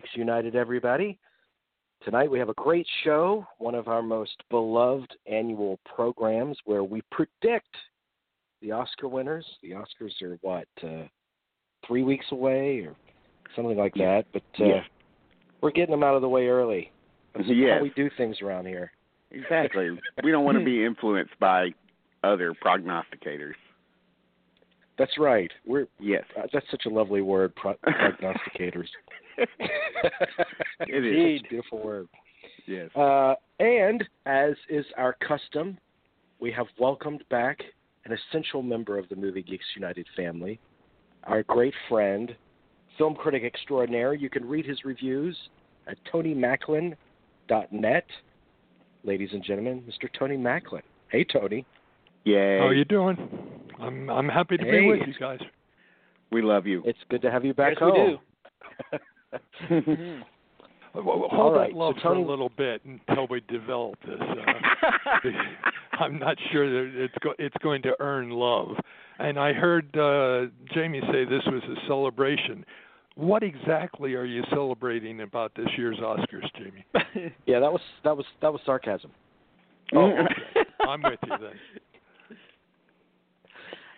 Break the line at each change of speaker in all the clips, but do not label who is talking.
Geeks United, everybody. Tonight we have a great show, one of our most beloved annual programs where we predict the Oscar winners. The Oscars are what, uh, three weeks away or something like that, but uh,
Yeah.
we're getting them out of the way early. That's
Yes.
how we do things around here.
Exactly. we don't want to be influenced by other prognosticators.
That's right. We're
Yes.
uh, that's such a lovely word, pro- prognosticators.
It is.
Indeed, beautiful word.
Yes.
Uh, and as is our custom, we have welcomed back an essential member of the Movie Geeks United family, our great friend, film critic extraordinaire. You can read his reviews at tonymacklin.net. Ladies and gentlemen, Mr. Tony Macklin. Hey, Tony.
Yay.
How are you doing? I'm I'm happy to
Hey.
be with you guys.
We love you.
It's good to have you back
Yes,
home.
Mhm.
Well, well,
All
Hold
right,
that love
so
for
Tony-
a little bit until we develop this. Uh, I'm not sure that it's go- it's going to earn love. And I heard uh, Jamie say this was a celebration. What exactly are you celebrating about this year's Oscars, Jamie?
Yeah, that was that was that was sarcasm.
Oh, okay. I'm with you then.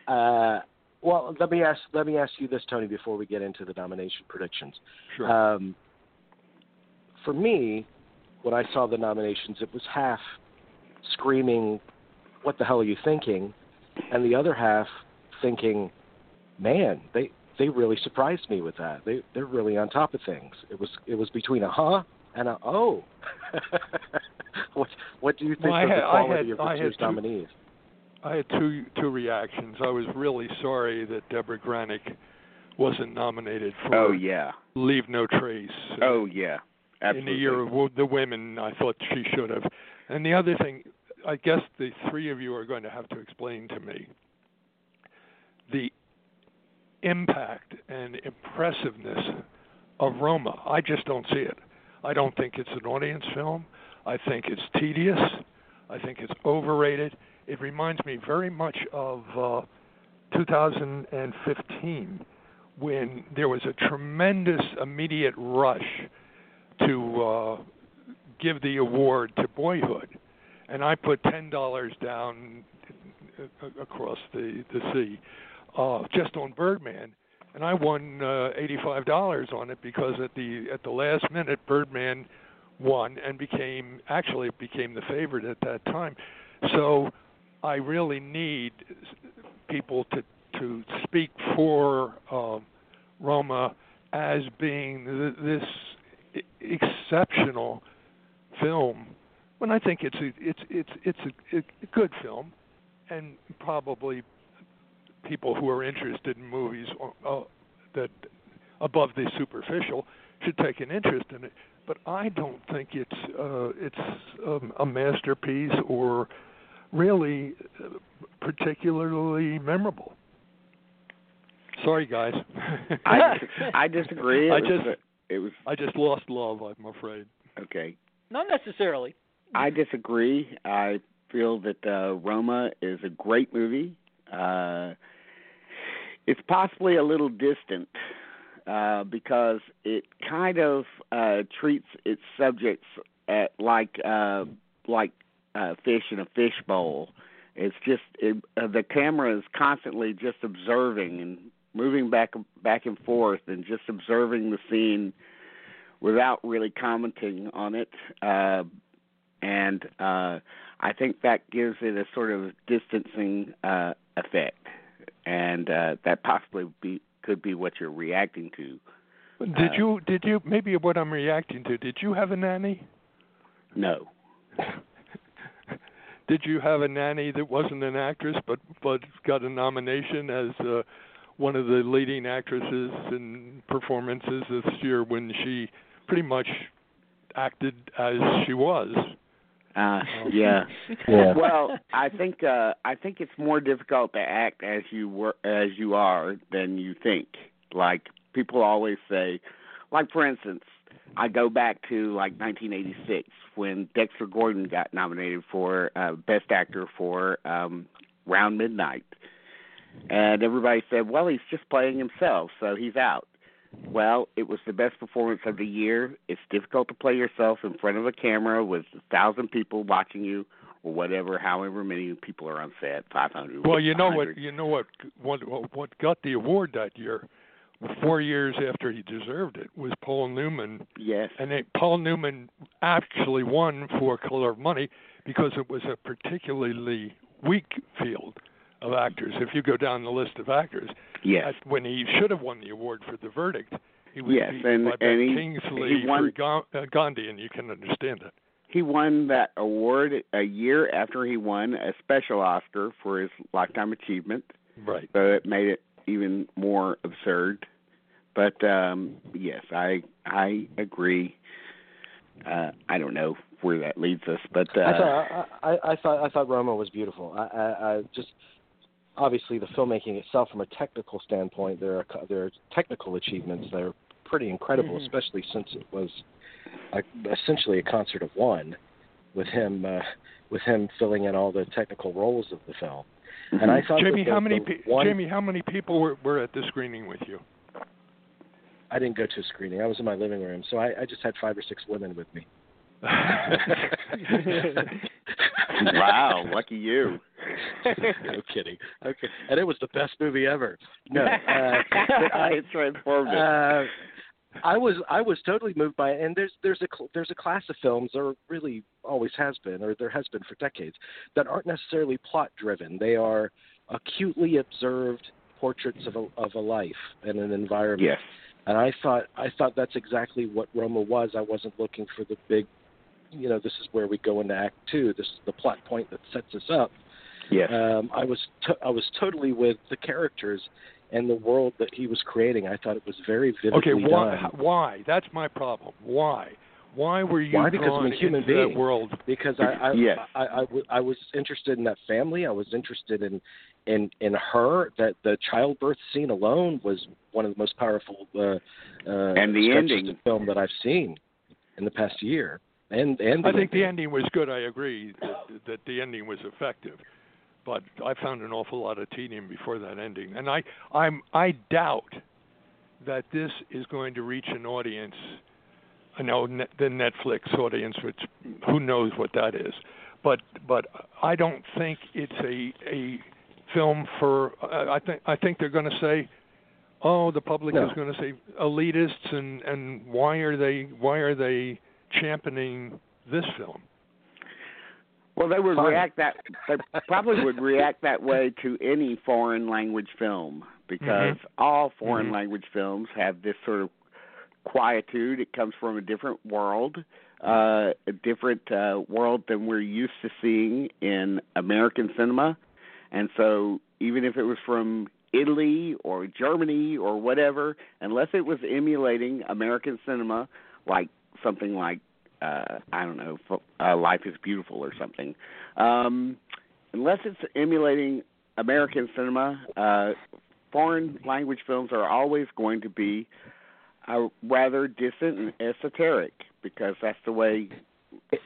Uh, well, let me ask let me ask you this, Tony, before we get into the nomination predictions.
Sure.
Um, for me, when I saw the nominations, it was half screaming, "What the hell are you thinking?" and the other half thinking, "Man, they they really surprised me with that. They they're really on top of things." It was it was between a huh and a oh. what what do you think
Well,
of
had-
the
I
quality
had-
of
I
this
had
year's
two-
nominees?
I had two two reactions. I was really sorry that Deborah Granik wasn't nominated for
oh yeah.
Leave No Trace.
Oh yeah. Absolutely.
in the year of the women, I thought she should have. And the other thing, I guess the three of you are going to have to explain to me the impact and impressiveness of Roma. I just don't see it. I don't think it's an audience film. I think it's tedious. I think it's overrated. It reminds me very much of uh, 2015 when there was a tremendous immediate rush to uh, give the award to Boyhood, and I put ten dollars down a- across the the sea uh, just on Birdman, and I won uh, eighty-five dollars on it because at the at the last minute Birdman won and became actually became the favorite at that time. So I really need people to to speak for um, Roma as being th- this exceptional film when I think it's a, it's it's it's a, a good film and probably people who are interested in movies uh, that above the superficial should take an interest in it but I don't think it's uh, it's um, a masterpiece or really uh, particularly memorable. Sorry, guys.
I I disagree. It
I
was,
just-
it was
I just lost love. I'm afraid.
okay.
Not necessarily.
I disagree. I feel that uh, Roma is a great movie. Uh, it's possibly a little distant uh, because it kind of uh, treats its subjects at, like uh, like uh, fish in a fishbowl. It's just it, uh, the camera is constantly just observing and moving back back and forth and just observing the scene without really commenting on it. Uh, and uh, I think that gives it a sort of distancing uh, effect, and uh, that possibly would be could be what you're reacting to.
Did
Uh,
you? Did you? Maybe what I'm reacting to. Did you have a nanny?
No,
Did you have a nanny that wasn't an actress but but got a nomination as uh, one of the leading actresses in performances this year when she pretty much acted as she was?
Uh, yeah.
Yeah.
Well, I think uh, I think it's more difficult to act as you were as you are than you think. Like people always say, like for instance, I go back to like 1986 when Dexter Gordon got nominated for uh, Best Actor for um, Round Midnight, and everybody said, "Well, he's just playing himself, so he's out." Well, it was the best performance of the year. It's difficult to play yourself in front of a camera with a thousand people watching you, or whatever, however many people are on set, five hundred.
Well, you know what? You know what? What what got the award that year? Four years after he deserved it was Paul Newman.
Yes.
And they, Paul Newman actually won for Color of Money because it was a particularly weak field of actors. If you go down the list of actors,
yes,
when he should have won the award for the verdict, he was
yes, and,
by Ben
and he,
Kingsley
he won,
for uh, Gandhi, and you can understand that.
He won that award a year after he won a special Oscar for his lifetime achievement.
Right.
So it made it even more absurd. But um yes, I I agree. Uh I don't know where that leads us, but uh
I thought I, I, I thought I thought Roma was beautiful. I, I, I just obviously the filmmaking itself, from a technical standpoint, there are there are technical achievements that are pretty incredible,
Mhm.
especially since it was a, essentially a concert of one, with him uh, with him filling in all the technical roles of the film. And I thought
Jamie,
the,
how many
the
pe-
one,
Jamie, how many people were, were at the screening with you?
I didn't go to a screening. I was in my living room, so I, I just had five or six women with me.
wow, lucky you.
no kidding. Okay, and it was the best movie ever. No, uh, I,
it's transformative.
uh, I was I was totally moved by it, and there's there's a there's a class of films, or really always has been, or there has been for decades, that aren't necessarily plot driven. They are acutely observed portraits of a of a life and an environment.
yes.
And I thought I thought that's exactly what Roma was. I wasn't looking for the big, you know, this is where we go into Act Two. This is the plot point that sets us up.
Yes.
Um, I was to- I was totally with the characters and the world that he was creating. I thought it was very vividly
okay, why?
done.
Why? That's my problem. Why? Why were you
Why? Because I'm a human
into
being.
that world?
because I I,
Yes.
I, I, w- I was interested in that family. I was interested in in in her. That the childbirth scene alone was one of the most powerful uh, uh,
And the
stretches
ending.
of film that I've seen in the past year. And and
I think the ending was good. I agree that, that the ending was effective, but I found an awful lot of tedium before that ending, and I I'm I doubt that this is going to reach an audience. I know the Netflix audience, which who knows what that is, but but I don't think it's a a film for. Uh, I think I think they're going to say, oh, the public
No.
is going to say elitists, and and why are they why are they championing this film?
Well, they would
Fine.
react that. They probably would react that way to any foreign language film because all foreign
Mhm.
language films have this sort of quietude. It comes from a different world, uh, a different uh, world than we're used to seeing in American cinema, and so even if it was from Italy or Germany or whatever, unless it was emulating American cinema, like something like uh I don't know, uh, Life is Beautiful or something. Um unless it's emulating American cinema, uh foreign language films are always going to be uh, rather distant and esoteric because that's the way they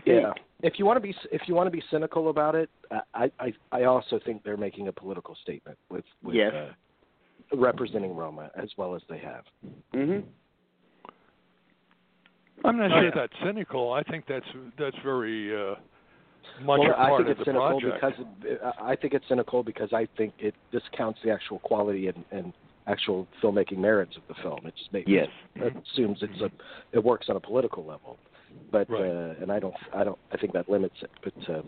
think.
Yeah. If you want to be if you want to be cynical about it, I I I also think they're making a political statement with, with
Yes.
uh, representing Roma as well as they have.
Mhm.
I'm not
Oh,
sure
yeah.
that's cynical. I think that's that's very uh, much
well,
a
I
part
think
of
it's
the
cynical
project.
because it, I think it's cynical because I think it discounts the actual quality and, and actual filmmaking merits of the film. It just makes
Yes.
it assumes it's a it works on a political level, but
Right.
uh, and I don't I don't I think that limits it. But uh,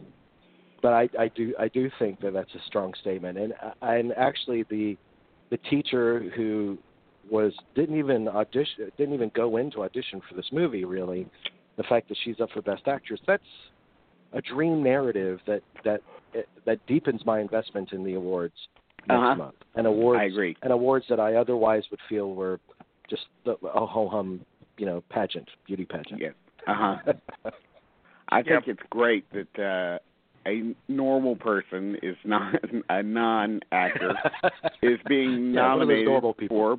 but I, I do I do think that that's a strong statement, and uh, and actually the the teacher who was didn't even audition didn't even go into audition for this movie really the fact that she's up for best actress that's a dream narrative that that that deepens my investment in the awards next
Uh-huh.
month and awards
I agree.
and awards that I otherwise would feel were just the, a ho hum you know pageant beauty pageant
Yeah. Uh-huh. I think it's great that uh a normal person is not a non-actor is being
Yeah, one of those
nominated
normal people.
for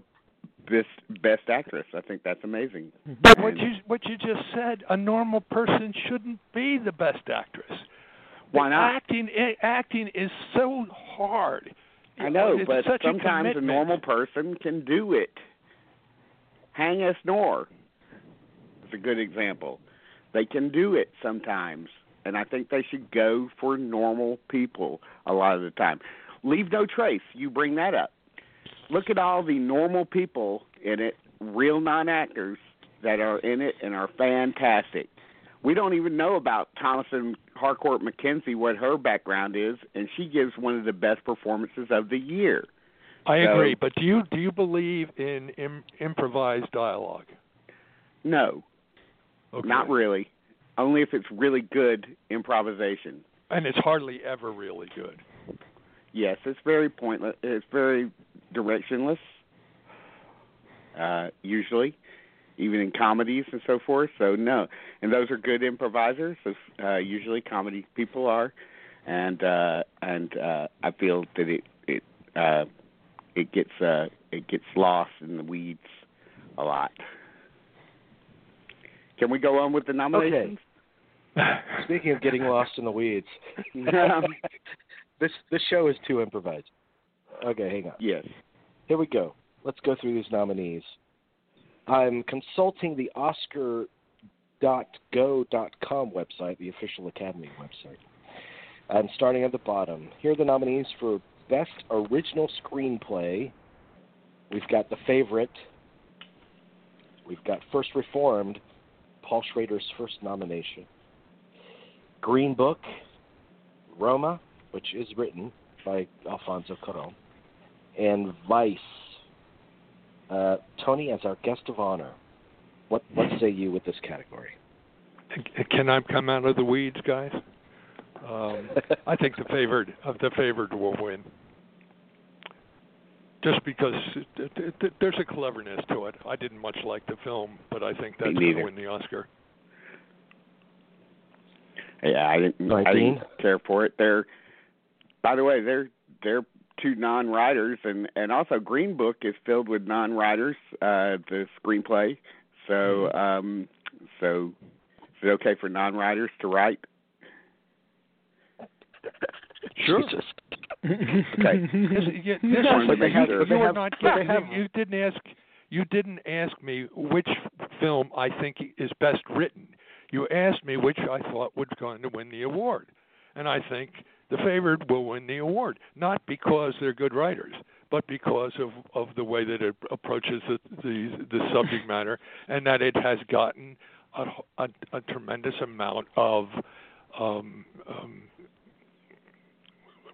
best best actress. I think that's amazing.
But what you what you just said, a normal person shouldn't be the best actress.
Why not?
Acting eh, acting is so hard.
I know,
It's
but sometimes a
commitment.
normal person can do it. Hang S. Nor is a good example. They can do it sometimes, and I think they should go for normal people a lot of the time. Leave No Trace, you bring that up. Look at all the normal people in it, real non actors that are in it and are fantastic. We don't even know about Thomasin Harcourt McKenzie, what her background is, and she gives one of the best performances of the year.
I
So-
agree, but do you do you believe in Im- improvised dialogue?
No,
Okay.
not really. Only if it's really good improvisation.
And it's hardly ever really good.
Yes, it's very pointless. It's very directionless. Uh, usually, even in comedies and so forth. So no, and those are good improvisers. So, uh, usually, comedy people are, and uh, and uh, I feel that it it uh, it gets uh, it gets lost in the weeds a lot. Can we go on with the nominations?
Speaking of getting lost in the weeds,
Um,
this this show is too improvised. Okay, hang on.
yes.
Here we go. Let's go through these nominees. I'm consulting the Oscar.go.com website, the official Academy website. I'm starting at the bottom. Here are the nominees for Best Original Screenplay. We've got The Favorite. We've got First Reformed, Paul Schrader's first nomination. Green Book, Roma, which is written by Alfonso Cuarón and Vice. Uh, Tony, as our guest of honor, what what say you with this category?
Can I come out of the weeds, guys? Um, I think the favored of the favored will win. Just because it, it, it, there's a cleverness to it. I didn't much like the film, but I think that's going
neither.
to win the Oscar.
Yeah, I didn't. I didn't care for it. They're, by the way, they're they're two non-writers, and and also Green Book is filled with non-writers. Uh, the screenplay, so um, so is it okay for non-writers to write?
Sure.
Jesus.
Okay.
This, yeah,
But
is
they have-
you,
but they
were
have-
not
but they
getting-
have-
you didn't ask you didn't ask me which film I think is best written. You asked me which I thought was going to win the award, and I think the favored will win the award, not because they're good writers, but because of of the way that it approaches the the, the subject matter, and that it has gotten a, a, a tremendous amount of um, um,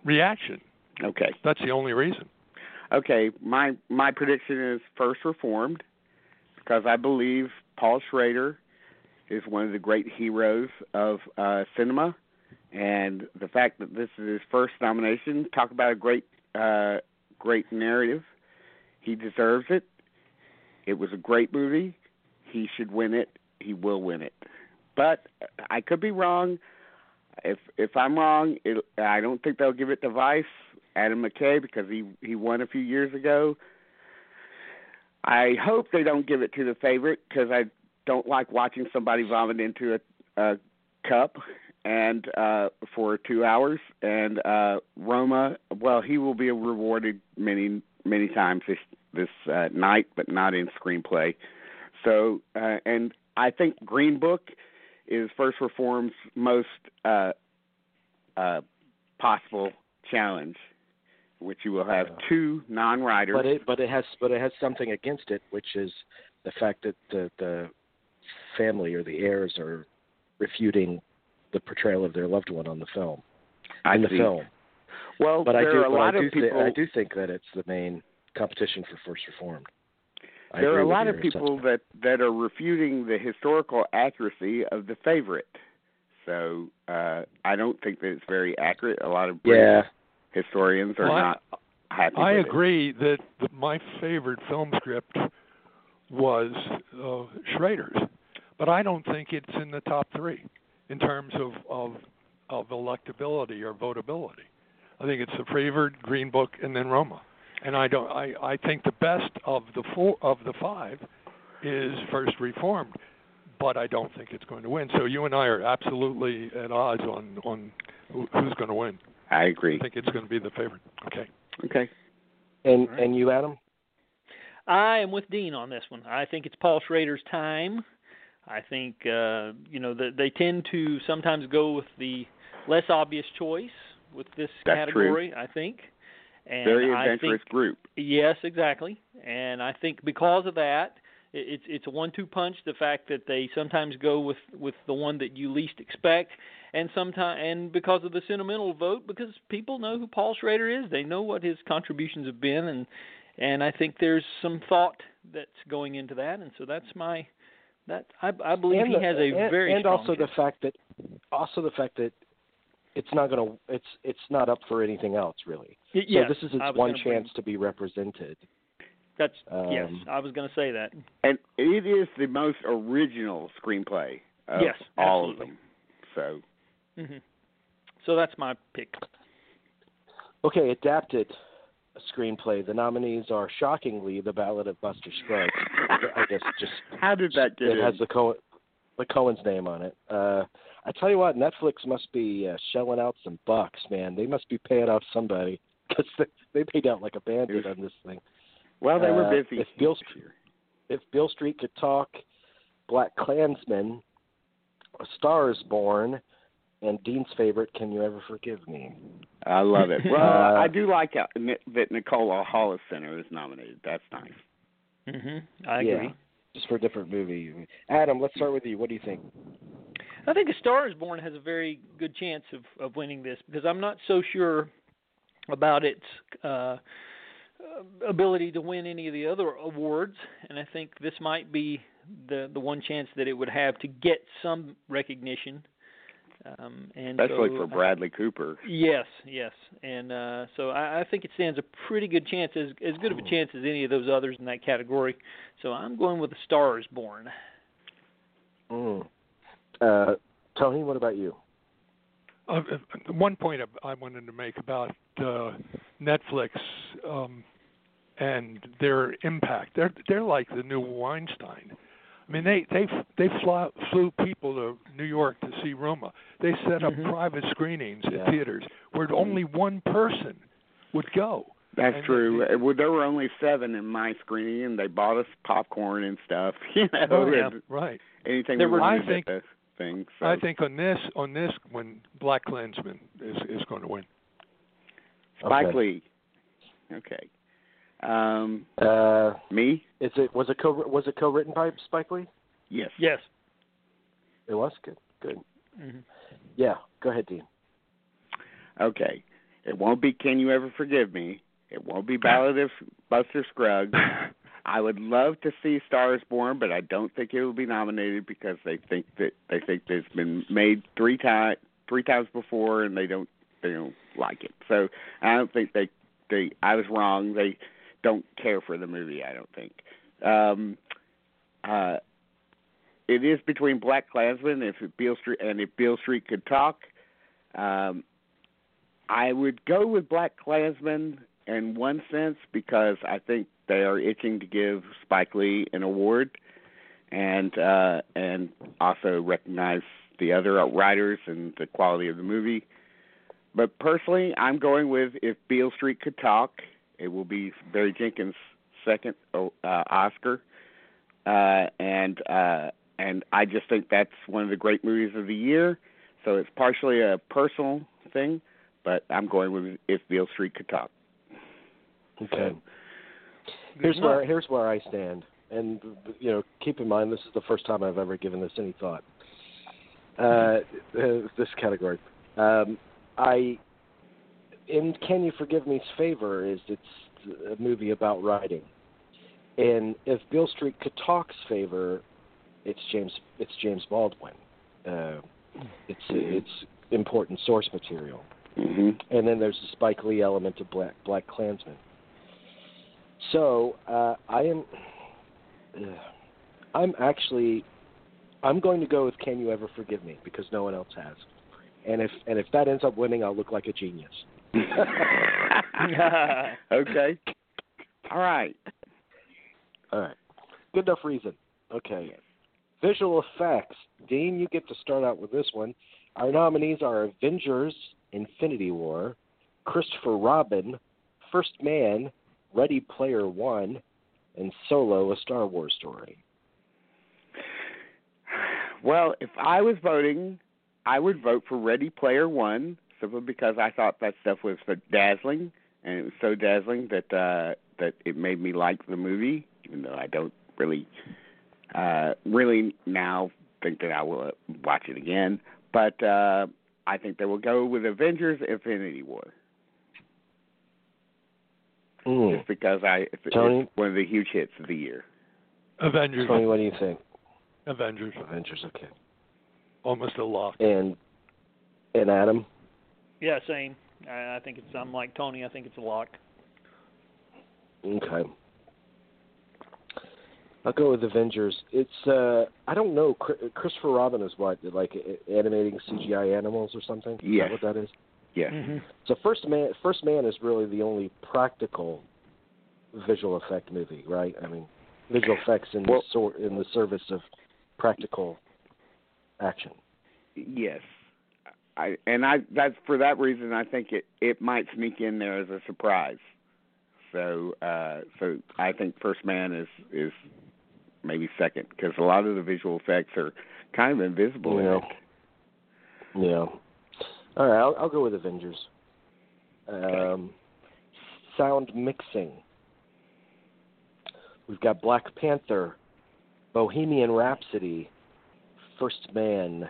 reaction.
Okay.
That's the only reason.
Okay. My my prediction is First Reformed, because I believe Paul Schrader is one of the great heroes of uh, cinema, and the fact that this is his first nomination, talk about a great uh, great narrative. He deserves it. It was a great movie. He should win it. He will win it. But I could be wrong. If if I'm wrong, it, I don't think they'll give it to Vice, Adam McKay, because he he won a few years ago. I hope they don't give it to the favorite because I don't like watching somebody vomit into a, a cup and uh for two hours. And uh Roma, well, he will be rewarded many many times this this uh, night, but not in screenplay. So, uh, and I think Green Book is First Reform's most uh, uh, possible challenge, which you will have two non-writers.
But it but it has but it has something against it, which is the fact that the the family or the heirs are refuting the portrayal of their loved one on the film
I
in the
see.
film.
Well,
But
there
I do
are a lot
I do
of people.
thi- I do think that it's the main competition for First Reformed. I
there are a lot of people
assessment.
that that are refuting the historical accuracy of the favorite. So uh, I don't think that it's very accurate. A lot of British
Yeah.
historians are
Well, I-
not happy.
I
with it.
agree that the, my favorite film script was uh, Schrader's, but I don't think it's in the top three in terms of of, of electability or votability. I think it's the favored Green Book and then Roma, and I don't. I I think the best of the four of the five is First Reformed, but I don't think it's going to win. So you and I are absolutely at odds on on who, who's going to win.
I agree.
I think it's going to be the favorite. Okay.
Okay.
And
All right.
and you, Adam?
I am with Dean on this one. I think it's Paul Schrader's time. I think uh, you know the, they tend to sometimes go with the less obvious choice with this
That's
category. I think. And
Very
I
adventurous
think,
group.
Yes, exactly. And I think because of that, it- it's it's a one-two punch. The fact that they sometimes go with with the one that you least expect, and sometimes and because of the sentimental vote, because people know who Paul Schrader is, they know what his contributions have been, and and I think there's some thought that's going into that, and so that's my that I I believe
and
he
the-
has a
and,
very
and
strong
also the fact that also the fact that it's not going to it's it's not up for anything else really.
Y-
So this is its one
gonna bring-
chance to be represented.
That's yes,
Um,
I was going to say that.
And it is the most original screenplay of
Yes,
all of them. So
hmm So that's my pick.
Okay, adapted screenplay. The nominees are shockingly The Ballad of Buster Scruggs. I guess just
how did that get
it
in?
has the Coen the Coen's name on it. Uh I tell you what, Netflix must be uh, shelling out some bucks, man. They must be paying off somebody because they, they paid out like a bandit on this thing.
well, they were
uh,
busy.
if
Beale.
If Beale Street could talk, Black Klansman, A Star Is Born, and Dean's favorite, Can You Ever Forgive Me?
I love it. Well,
Uh,
I do like uh, that Nicole Holofcener is nominated. That's nice.
hmm I agree. Yeah.
Just for a different movie. Adam, let's start with you. What do you think?
I think A Star Is Born has a very good chance of of winning this because I'm not so sure about its uh, ability to win any of the other awards, and I think this might be the the one chance that it would have to get some recognition. Um, and
Especially
so
for Bradley Cooper.
Yes, yes, and uh, so I, I think it stands a pretty good chance, as as good of a chance as any of those others in that category. So I'm going with The Star Is Born.
Mm. Uh, Tony, what about you?
Uh, uh, one point I- I wanted to make about uh, Netflix um, and their impact. They're they're like the new Weinstein. I mean, they they they fly, flew people to New York to see Roma. They set up
Mhm.
private screenings
Yeah.
at theaters where only one person would go.
That's
And
true.
the-
Well, there were only seven in my screening, and they bought us popcorn and stuff. You know,
Oh, yeah,
and
right.
anything
There
we
were-
I think-
at the thing. So.
I think on this on this when Black Klansman is is going to win.
Spike
Okay.
Lee. Okay. Um,
Uh,
me?
is it was it co was it co-written by Spike Lee?
Yes.
Yes.
It was good. Good.
hmm
Yeah. Go ahead, Dean.
Okay. It won't be Can You Ever Forgive Me? It won't be Ballad of Buster Scruggs. I would love to see Stars Born, but I don't think it will be nominated because they think that they think that it's been made three times three times before, and they don't they don't like it. So I don't think they they. I was wrong. They don't care for the movie. I don't think. Um, uh, it is between Black Klansman if Beale Street and if Beale Street could talk. Um, I would go with Black Klansman in one sense because I think they are itching to give Spike Lee an award, and uh, and also recognize the other writers and the quality of the movie. But personally, I'm going with if Beale Street could talk, it will be Barry Jenkins' second uh, Oscar, uh, and uh, and I just think that's one of the great movies of the year. So it's partially a personal thing, but I'm going with if Beale Street could talk.
Okay. Here's where here's where I stand, and you know, keep in mind this is the first time I've ever given this any thought. Uh, uh, this category, um, I in Can You Forgive Me's favor is it's a movie about writing, and if Beale Street could talk's favor, it's James it's James Baldwin. Uh, it's it's important source material
hmm
and then there's the Spike Lee element of Black Black Klansman. So uh, I am, uh, I'm actually, I'm going to go with Can You Ever Forgive Me because no one else has, and if and if that ends up winning, I'll look like a genius.
okay. All right.
All right, good enough reason. Okay, visual effects. Dean, you get to start out with this one. Our nominees are Avengers: Infinity War, Christopher Robin, First Man, Ready Player One, and Solo: A Star Wars Story?
Well, if I was voting, I would vote for Ready Player One simply because I thought that stuff was so dazzling, and it was so dazzling that uh, that it made me like the movie, even though I don't really, uh, really now think that I will watch it again. But uh, I think they will go with Avengers: Infinity War.
Mm.
Just because I it's,
Tony?
it's one of the huge hits of the year.
Avengers.
Tony, what do you think?
Avengers.
Avengers, okay.
Almost a lock.
And and Adam,
Yeah, same. I, I think it's. I'm like Tony. I think it's a lock.
okay. I'll go with Avengers. It's uh I don't know. Christopher Robin is what like animating CGI animals or something. Is that what that is?
Yes.
Mm-hmm.
So first man, first man is really the only practical visual effect movie, right? I mean, visual effects in
Well-
the sor- in the service of practical action.
Yes. I and I that's for that reason I think it it might sneak in there as a surprise. So uh so I think First Man is is maybe second because a lot of the visual effects are kind of invisible
Yeah. Yeah. All right, I'll, I'll go with Avengers. Um, sound mixing. We've got Black Panther, Bohemian Rhapsody, First Man,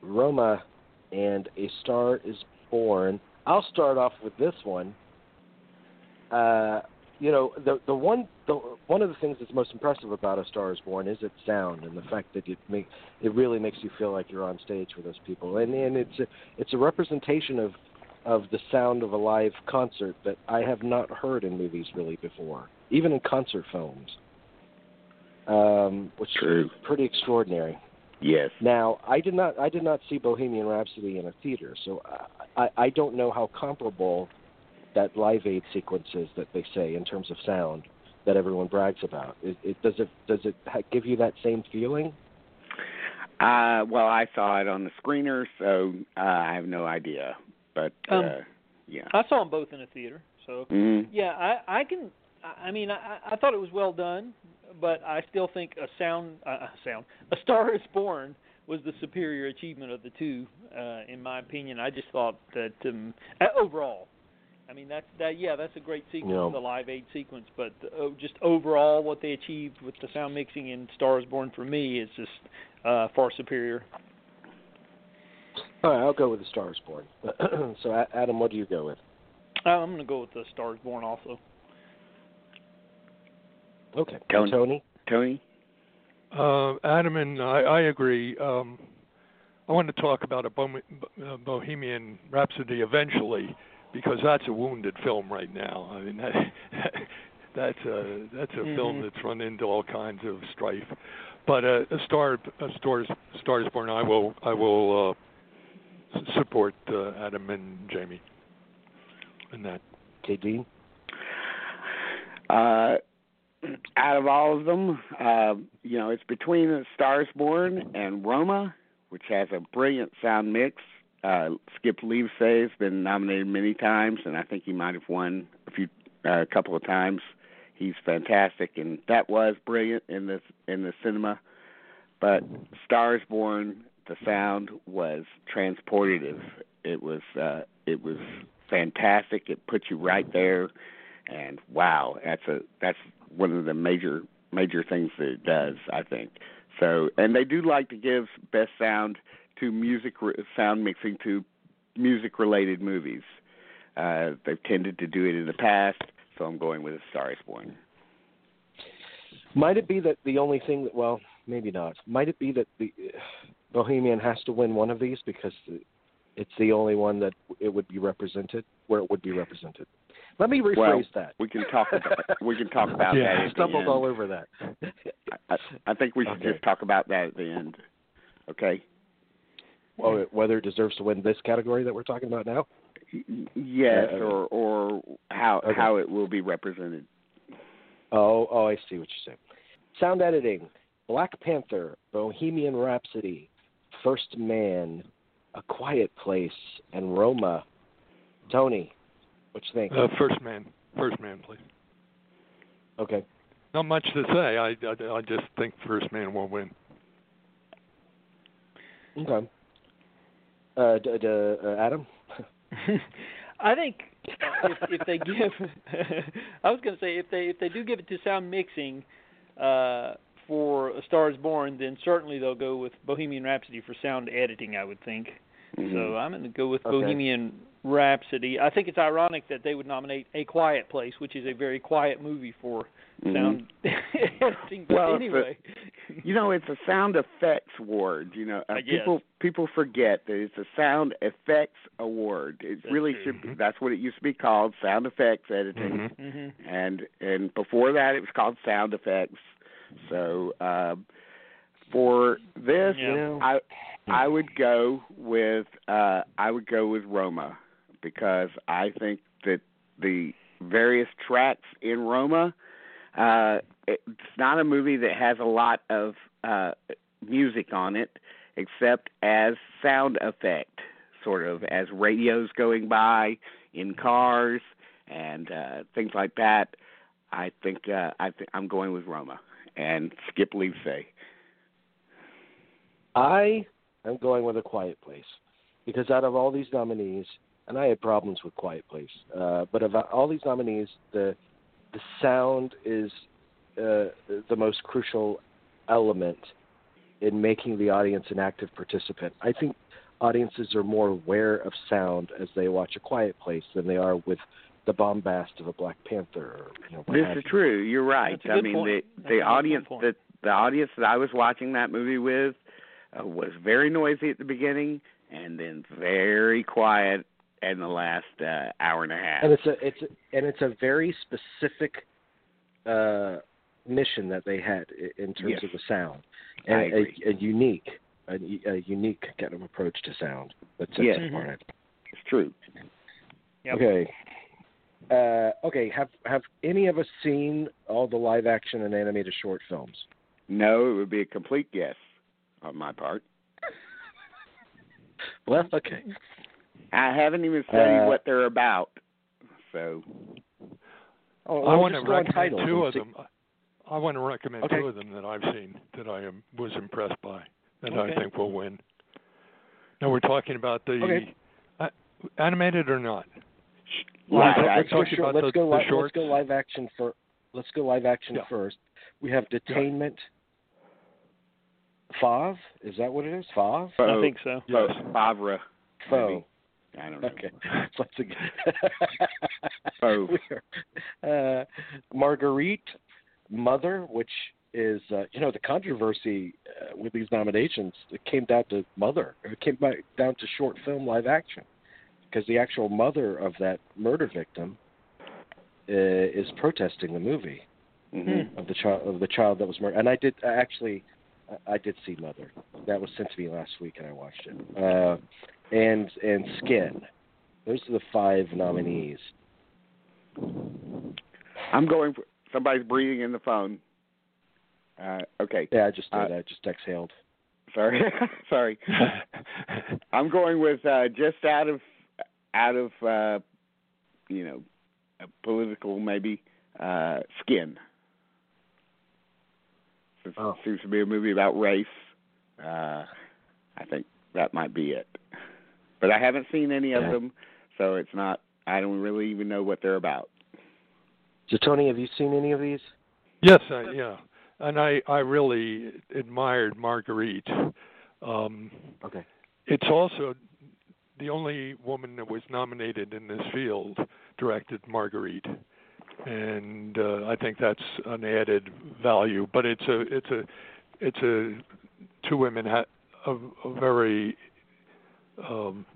Roma, and A Star Is Born. I'll start off with this one. Uh, you know, the the one the one of the things that's most impressive about A Star Is Born is its sound and the fact that it make it really makes you feel like you're on stage with those people, and and it's a, it's a representation of of the sound of a live concert that I have not heard in movies really before, even in concert films, um, which
True.
is pretty extraordinary.
Yes.
Now, I did not I did not see Bohemian Rhapsody in a theater, so I I, I don't know how comparable that Live Aid sequence is that they say in terms of sound that everyone brags about. It, it does it does it ha- give you that same feeling?
Uh well I saw it on the screener so uh, I have no idea. But uh
Um,
yeah.
I saw them both in a theater. So
Mm.
yeah, I I can. I mean, I I thought it was well done, but I still think a sound uh, sound a Star Is Born was the superior achievement of the two, uh, in my opinion. I just thought that um, uh, overall. I mean that's that yeah that's a great sequence
Yeah.
the Live Aid sequence but uh, just overall what they achieved with the sound mixing in Star Is Born for me is just uh, far superior.
All right, I'll go with the Stars Born. so, Adam, what do you go with?
Uh, I'm going to go with the Star Is Born also.
Okay,
Tony.
Tony.
Tony?
Uh, Adam and I, I agree. Um, I want to talk about a Bo- uh, Bohemian Rhapsody eventually because that's a wounded film right now. I mean, that, that's a that's a film
Mhm.
that's run into all kinds of strife. But uh, a star, a stars, stars born. I will, I will uh, support uh, Adam and Jamie in that.
Okay, Dean.
Uh, out of all of them, uh, you know, it's between Stars Born and Roma, which has a brilliant sound mix. Uh, Skip Lievsay has been nominated many times, and I think he might have won a few, uh, a couple of times. He's fantastic, and that was brilliant in the in the cinema. But Stars Born, the sound was transportative. It was uh, it was fantastic. It put you right there and wow, that's a that's one of the major major things that it does, I think. So, and they do like to give best sound to music re- sound mixing to music related movies. Uh, they've tended to do it in the past, so I'm going with A Star Is Born.
Might it be that the only thing that, well, maybe not. Might it be that the Bohemian has to win one of these because it's the only one that it would be represented, where it would be represented? Let me rephrase
Well,
that.
We can talk about we can talk about
Yeah.
that.
I stumbled all over that.
I, I think we should
Okay.
just talk about that at the end. Okay.
Well, whether it deserves to win this category that we're talking about now.
Yes,
Uh,
or or how
okay.
how it will be represented.
Oh, oh, I see what you're saying. Sound editing: Black Panther, Bohemian Rhapsody, First Man, A Quiet Place, and Roma. Tony, what you think?
Uh, first man, first man, please.
okay.
not much to say. I, I, I just think First Man will win.
Okay. Uh, d- d- uh, Adam.
I think if, if they give, I was going to say if they if they do give it to sound mixing uh, for A Star Is Born, then certainly they'll go with Bohemian Rhapsody for sound editing. I would think.
Mhm.
So I'm going to go with
Okay.
Bohemian Rhapsody. I think it's ironic that they would nominate A Quiet Place, which is a very quiet movie for
Mhm.
sound editing. But
Well, it's a-
anyway,
You know, it's a sound effects award. You know, uh,
I guess.
people people forget that it's a sound effects award. It
That's
really
true.
should. Be,
Mhm.
that's what it used to be called, sound effects editing.
Mhm.
hmm
And and before that, it was called sound effects. So um, for this,
Yeah.
I I would go with uh I would go with Roma because I think that the various tracks in Roma uh it's not a movie that has a lot of uh music on it except as sound effect sort of as radios going by in cars and uh things like that I think uh I think I'm going with Roma and Skip Lievsay.
I am going with A Quiet Place because out of all these nominees, and I had problems with Quiet Place, uh, but of all these nominees, the the sound is uh, the most crucial element in making the audience an active participant. I think audiences are more aware of sound as they watch A Quiet Place than they are with the bombast of a Black Panther. Or, you know, what
This is
you.
true. You're right.
That's a
I
good
mean,
point.
the
That's
the
an
audience
point.
that the audience that I was watching that movie with uh, was very noisy at the beginning and then very quiet in the last uh, hour and a half.
and it's a it's a, and it's a very specific uh, mission that they had in terms
Yes.
of the sound,
I
and
agree.
a, a unique a, a unique kind of approach to sound that sets
Yes.
it apart.
It's true.
Yep.
Okay. Uh, okay. Have have any of us seen all the live action and animated short films?
No, it would be a complete guess on my part.
Well, okay.
I haven't even studied
Uh,
what they're about. So,
Oh,
I want to
just go on
recommend two of them. I want to recommend
Okay.
two of them that I've seen that I am was impressed by that
Okay.
I think will win. Now we're talking about the
Okay.
uh, animated or not.
live
Let's
Let's
action.
go, short, let's,
the-
go
the
li- let's go live action for. Let's go live action
Yeah.
first. We have Detainment. Fav, is that what it is? Fav.
I think so.
faux-
Yes.
Favre.
Faux.
I don't know.
Okay.
Faux.
Are- uh, Marguerite, Mother, which is uh, you know the controversy uh, with these nominations. It came down to Mother. It came back down to short film live action because the actual mother of that murder victim uh, is protesting the movie
Mhm.
of the child of the child that was murdered. And I did I actually I- I did see Mother. That was sent to me last week, and I watched it. Uh, and and Skin. Those are the five nominees.
I'm going for somebody's breathing in the phone. Uh, okay.
Yeah, I just did.
Uh,
I just exhaled.
Sorry. Sorry. I'm going with uh, just out of out of uh, you know political maybe uh, skin. Since
Oh.
it seems to be a movie about race. Uh, I think that might be it. But I haven't seen any of
Yeah.
them, so it's not. I don't really even know what they're about.
So Tony, have you seen any of these?
Yes, I, yeah, and I I really admired Marguerite. Um,
Okay.
it's also the only woman that was nominated in this field directed Marguerite, and uh, I think that's an added value. But it's a it's a it's a two women ha- a, a very um,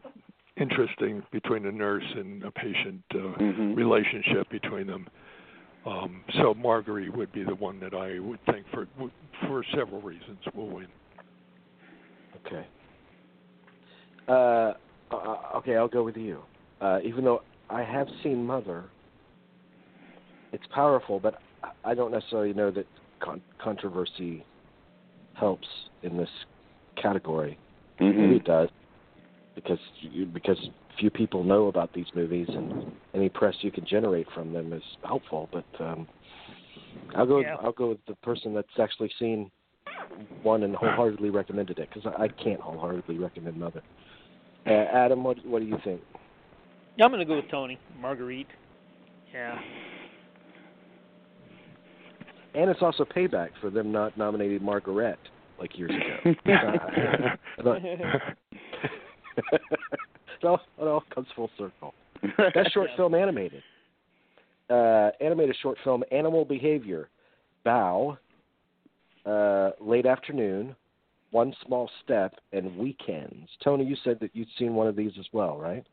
interesting between a nurse and a patient uh,
Mhm.
relationship between them. Um, so Marguerite would be the one that I would think for for several reasons will win.
Okay. Uh, uh, okay, I'll go with you. Uh, even though I have seen Mother, it's powerful, but I- I don't necessarily know that con- controversy helps in this category. Maybe
Mhm.
it does, because you, because few people know about these movies, and any press you can generate from them is helpful. But um, I'll go.
Yeah.
With, I'll go with the person that's actually seen one and wholeheartedly recommended it because I, I can't wholeheartedly recommend another. Uh, Adam, what what do you think?
Yeah, I'm going to go with Tony Marguerite. Yeah.
And it's also payback for them not nominating Margaret like years ago. I thought- it, all, it all comes full circle. Best short film animated. Uh, animated short film Animal Behavior, Bao, uh, Late Afternoon, One Small Step, and Weekends. Tony, you said that you'd seen one of these as well, right?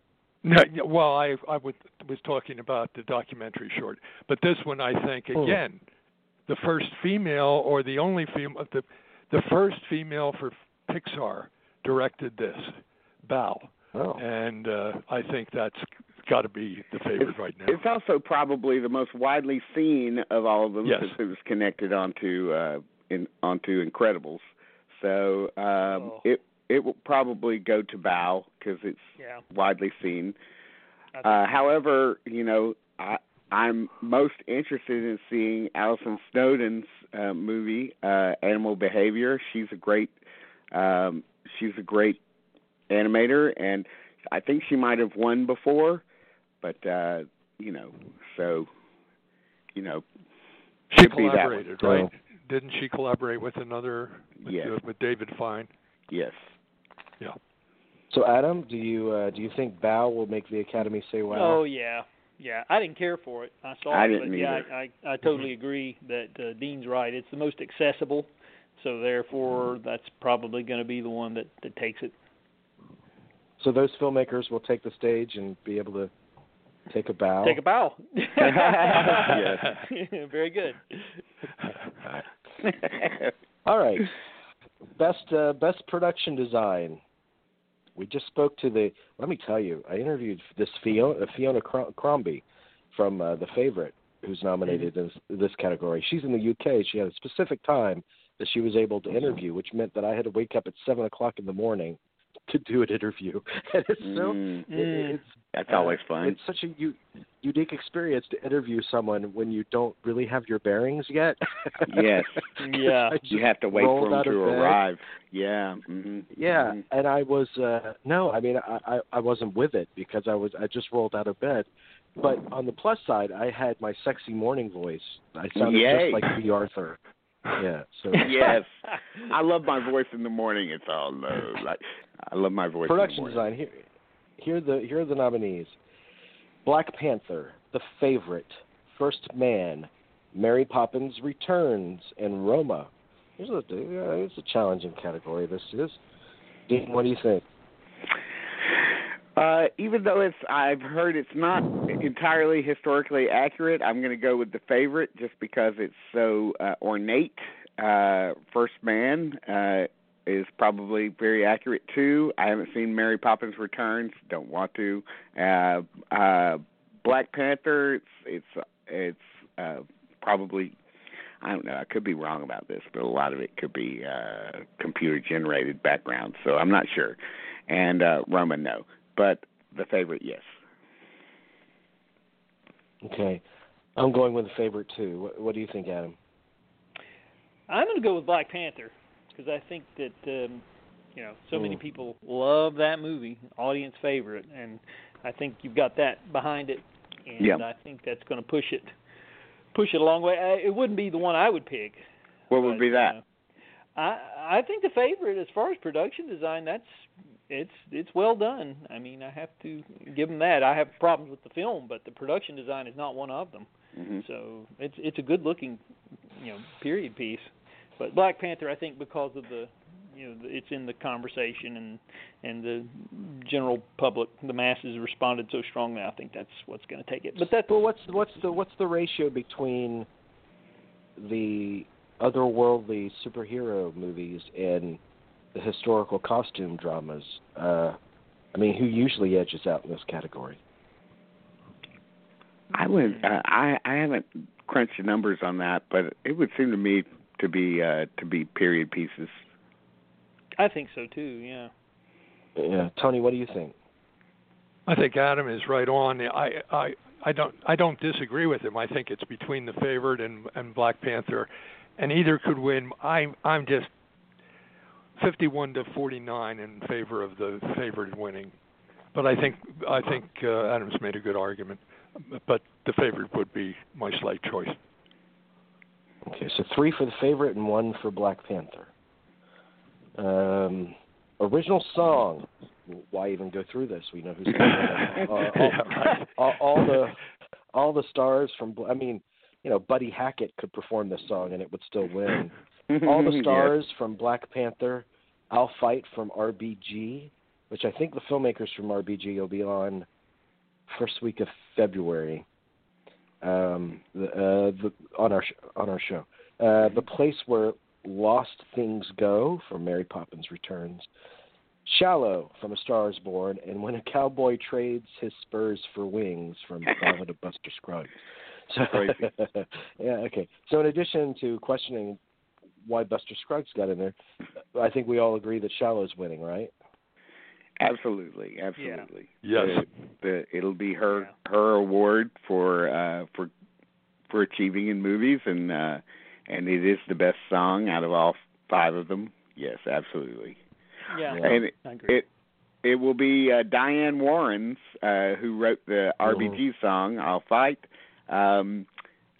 No, well, I I was was talking about the documentary short, but this one I think
Hmm.
again, the first female or the only female, the the first female for Pixar directed this, Bao,
Oh.
and uh, I think that's got to be the favorite
It's,
right now.
it's also probably the most widely seen of all of them
Yes.
since it was connected onto uh, in onto Incredibles. So um,
Oh.
it it will probably go to Bao because it's
Yeah.
widely seen. Uh, however, you know, I, I'm most interested in seeing Alison Snowden's uh, movie, uh, Animal Behavior. She's a great, um, she's a great animator, and I think she might have won before, but uh, you know, so, you know,
she
could be that
collaborated,
So-
right? Didn't she collaborate with another with,
Yes.
uh, with David Fine?
yes. Yeah.
So, Adam, do you uh, do you think Bao will make the Academy say wow?
Oh yeah, yeah. I didn't care for it. I saw
I
it,
didn't
but yeah,
either.
I, I I totally agree that uh, Dean's right. It's the most accessible, so therefore that's probably going to be the one that that takes it.
So those filmmakers will take the stage and be able to take a bow.
Take a bow.
Yes.
Very good.
All right. Best uh, best production design. We just spoke to the. Let me tell you, I interviewed this Fiona, Fiona Crom- Crombie from uh, The Favorite, who's nominated in this category. She's in the UK. She had a specific time that she was able to interview, which meant that I had to wake up at seven o'clock in the morning to do an interview. And it's so
Mm,
it-
Mm.
it's
that's always fun.
It's such a u- unique experience to interview someone when you don't really have your bearings yet.
Yes.
Yeah.
You have to wait for them to arrive. Yeah. hmm
Yeah, and I was uh no, I mean I, I I wasn't with it because I was I just rolled out of bed. But on the plus side, I had my sexy morning voice. I sounded
Yay.
just like Bea Arthur. Yeah. So
Yes. I love my voice in the morning. It's all low. Like I love my voice.
production
in the
design here here are the here are the nominees. Black Panther, The Favorite, First Man, Mary Poppins Returns, and Roma. Here's a uh, it's a challenging category. This is. Dean, what do you think?
Uh, even though it's, I've heard it's not entirely historically accurate. I'm going to go with the favorite just because it's so uh, ornate. Uh, First Man uh, is probably very accurate too. I haven't seen Mary Poppins Returns. Don't want to. Uh, uh, Black Panther. It's it's it's uh, probably. I don't know. I could be wrong about this, but a lot of it could be uh, computer generated background. So I'm not sure. And uh, Roma, no but the favorite, yes.
Okay, I'm going with the favorite too. What, what do you think, Adam?
I'm going to go with Black Panther because I think that um, you know so many
Mm.
people love that movie, audience favorite, and I think you've got that behind it, and
Yeah.
I think that's going to push it push it a long way. I, it wouldn't be the one I would pick.
What would
but,
be that?
uh, I I think the favorite as far as production design, that's it's it's well done. I mean, I have to give them that. I have problems with the film, but the production design is not one of them.
hmm
So it's it's a good looking, you know, period piece. But Black Panther, I think, because of the, you know, it's in the conversation and and the general public, the masses responded so strongly. I think that's what's going to take it. But that's
Well, what's what's the what's the ratio between the otherworldly superhero movies and the historical costume dramas? Uh, I mean, who usually edges out in this category?
I would. Uh, I I haven't crunched the numbers on that, but it would seem to me to be uh, to be period pieces.
I think so too. Yeah.
Yeah, Tony, what do you think?
I think Adam is right on. I I I don't I don't disagree with him. I think it's between the favorite and and Black Panther, and either could win. I I'm just 51 to 49 in favor of the favorite winning, but I think I think uh, Adams made a good argument. But the favorite would be my slight choice.
Okay, so three for the favorite and one for Black Panther. Um, original song. Why even go through this? We know who's going to uh,
Yeah,
all, all, all the all the stars from. I mean, you know, Buddy Hackett could perform this song and it would still win. All the
Yes.
stars from Black Panther. I'll fight from RBG, which I think the filmmakers from RBG will be on first week of February. Um, the, uh, the, on our sh- on our show, uh, the place where lost things go from Mary Poppins Returns. Shallow from A Star is Born, and When a Cowboy Trades His Spurs for Wings from Ballad of Buster Scruggs. So, yeah, okay. So, in addition to questioning why Buster Scruggs got in there, I think we all agree that Shallow's winning, right?
Absolutely, absolutely.
Yes.
The, the, it'll be her her award for uh for for achieving in movies and uh and it is the best song out of all five of them. Yes, absolutely.
Yeah,
Yeah.
And it,
I agree.
it it will be uh, Diane Warren's uh who wrote the
Mm-hmm.
RBG song I'll Fight. Um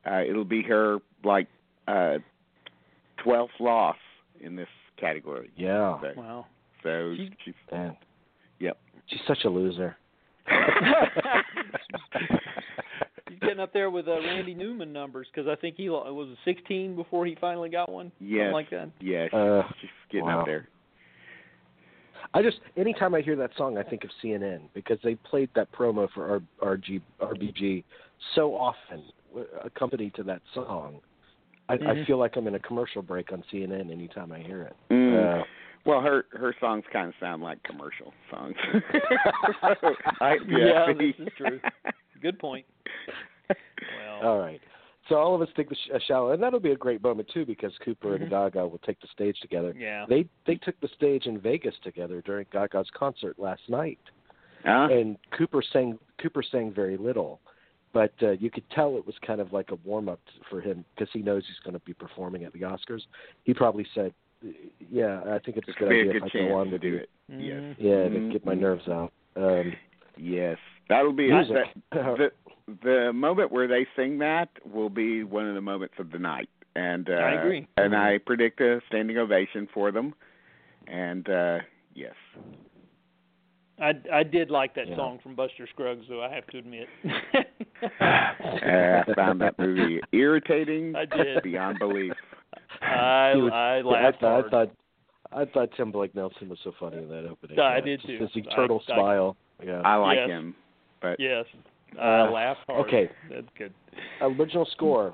uh it'll be her like uh 12th loss in this category.
Yeah.
So,
wow.
so
She-
she's
Man.
Yep.
She's such a loser.
He's getting up there with uh, Randy Newman numbers because I think he lo- was it 16 before he finally got one.
Yeah,
Something like that.
Yeah, she's,
Uh,
she's getting
wow.
up there.
I just anytime I hear that song, I think of CNN because they played that promo for R, RG, RBG so often, accompanied to that song. I, I
Mhm.
feel like I'm in a commercial break on CNN anytime I hear it.
Mm.
Uh,
Well, her her songs kind of sound like commercial songs. so, I,
Yeah,
see.
this is true. Good point. Well,
all right. So all of us take the sh- a shower, and that'll be a great moment too because Cooper
Mhm.
and Gaga will take the stage together.
yeah.
They they took the stage in Vegas together during Gaga's concert last night.
Huh?
and Cooper sang Cooper sang very little, but uh, you could tell it was kind of like a warm up for him because he knows he's going to be performing at the Oscars. He probably said, "Yeah, I think it's a
It
good
be
idea
a
if
good
I go on
chance to do
you."
it. Yes.
Yeah, to
Mhm.
get my nerves out. Um,
Yes, that'll be
music.
that- the the moment where they sing that will be one of the moments of the night. And uh,
I agree.
And I predict a standing ovation for them. And uh yes.
I I did like that
Yeah.
song from Buster Scruggs, though I have to admit.
Uh, I found that movie irritating
I did.
beyond belief.
I
was-
I
yeah,
laughed
I, thought,
hard.
I thought I thought Tim Blake Nelson was so funny in that opening.
I
Yeah,
did too.
His eternal
I-
smile. Yeah.
I like
Yes.
him. But
yes,
Uh,
I laughed hard.
okay.
that's good.
Original score.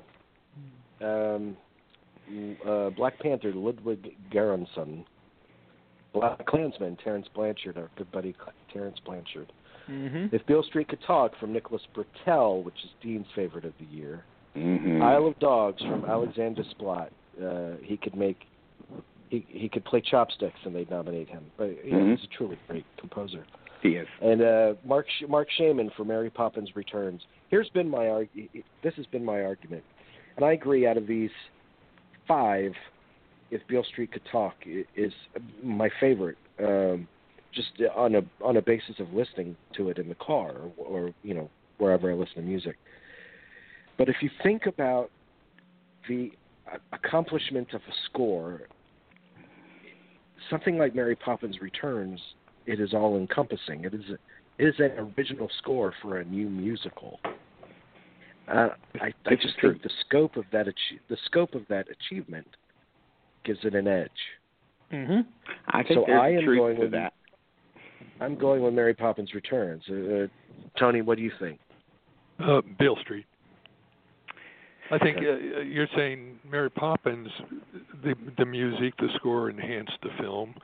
Um, uh, Black Panther, Ludwig Göransson. Black Klansman, Terence Blanchard, our good buddy Terence Blanchard.
Mhm.
If Beale Street Could Talk from Nicholas Britell, which is Dean's favorite of the year.
mhm.
Isle of Dogs from Alexandre Desplat. Uh, he could make, he he could play chopsticks and they'd nominate him. But you know,
Mhm.
he's a truly great composer.
he is.
And uh, Marc Marc Shaiman for Mary Poppins Returns. Here's been my arg- This has been my argument, and I agree. Out of these five, if Beale Street Could Talk is my favorite, um, just on a on a basis of listening to it in the car or, or you know wherever I listen to music. But if you think about the uh, accomplishment of a score, something like Mary Poppins Returns, it is all encompassing. It is a, it is an original score for a new musical. Uh, I, I just think the scope of that achie- the scope of that achievement gives it an edge.
Mhm.
I think
So I am going
to
with-
that.
I'm going with Mary Poppins Returns. Uh, uh, Tony, what do you think?
Uh, Beale Street. I think
Okay.
uh, you're saying Mary Poppins, the the music, the score enhanced the film.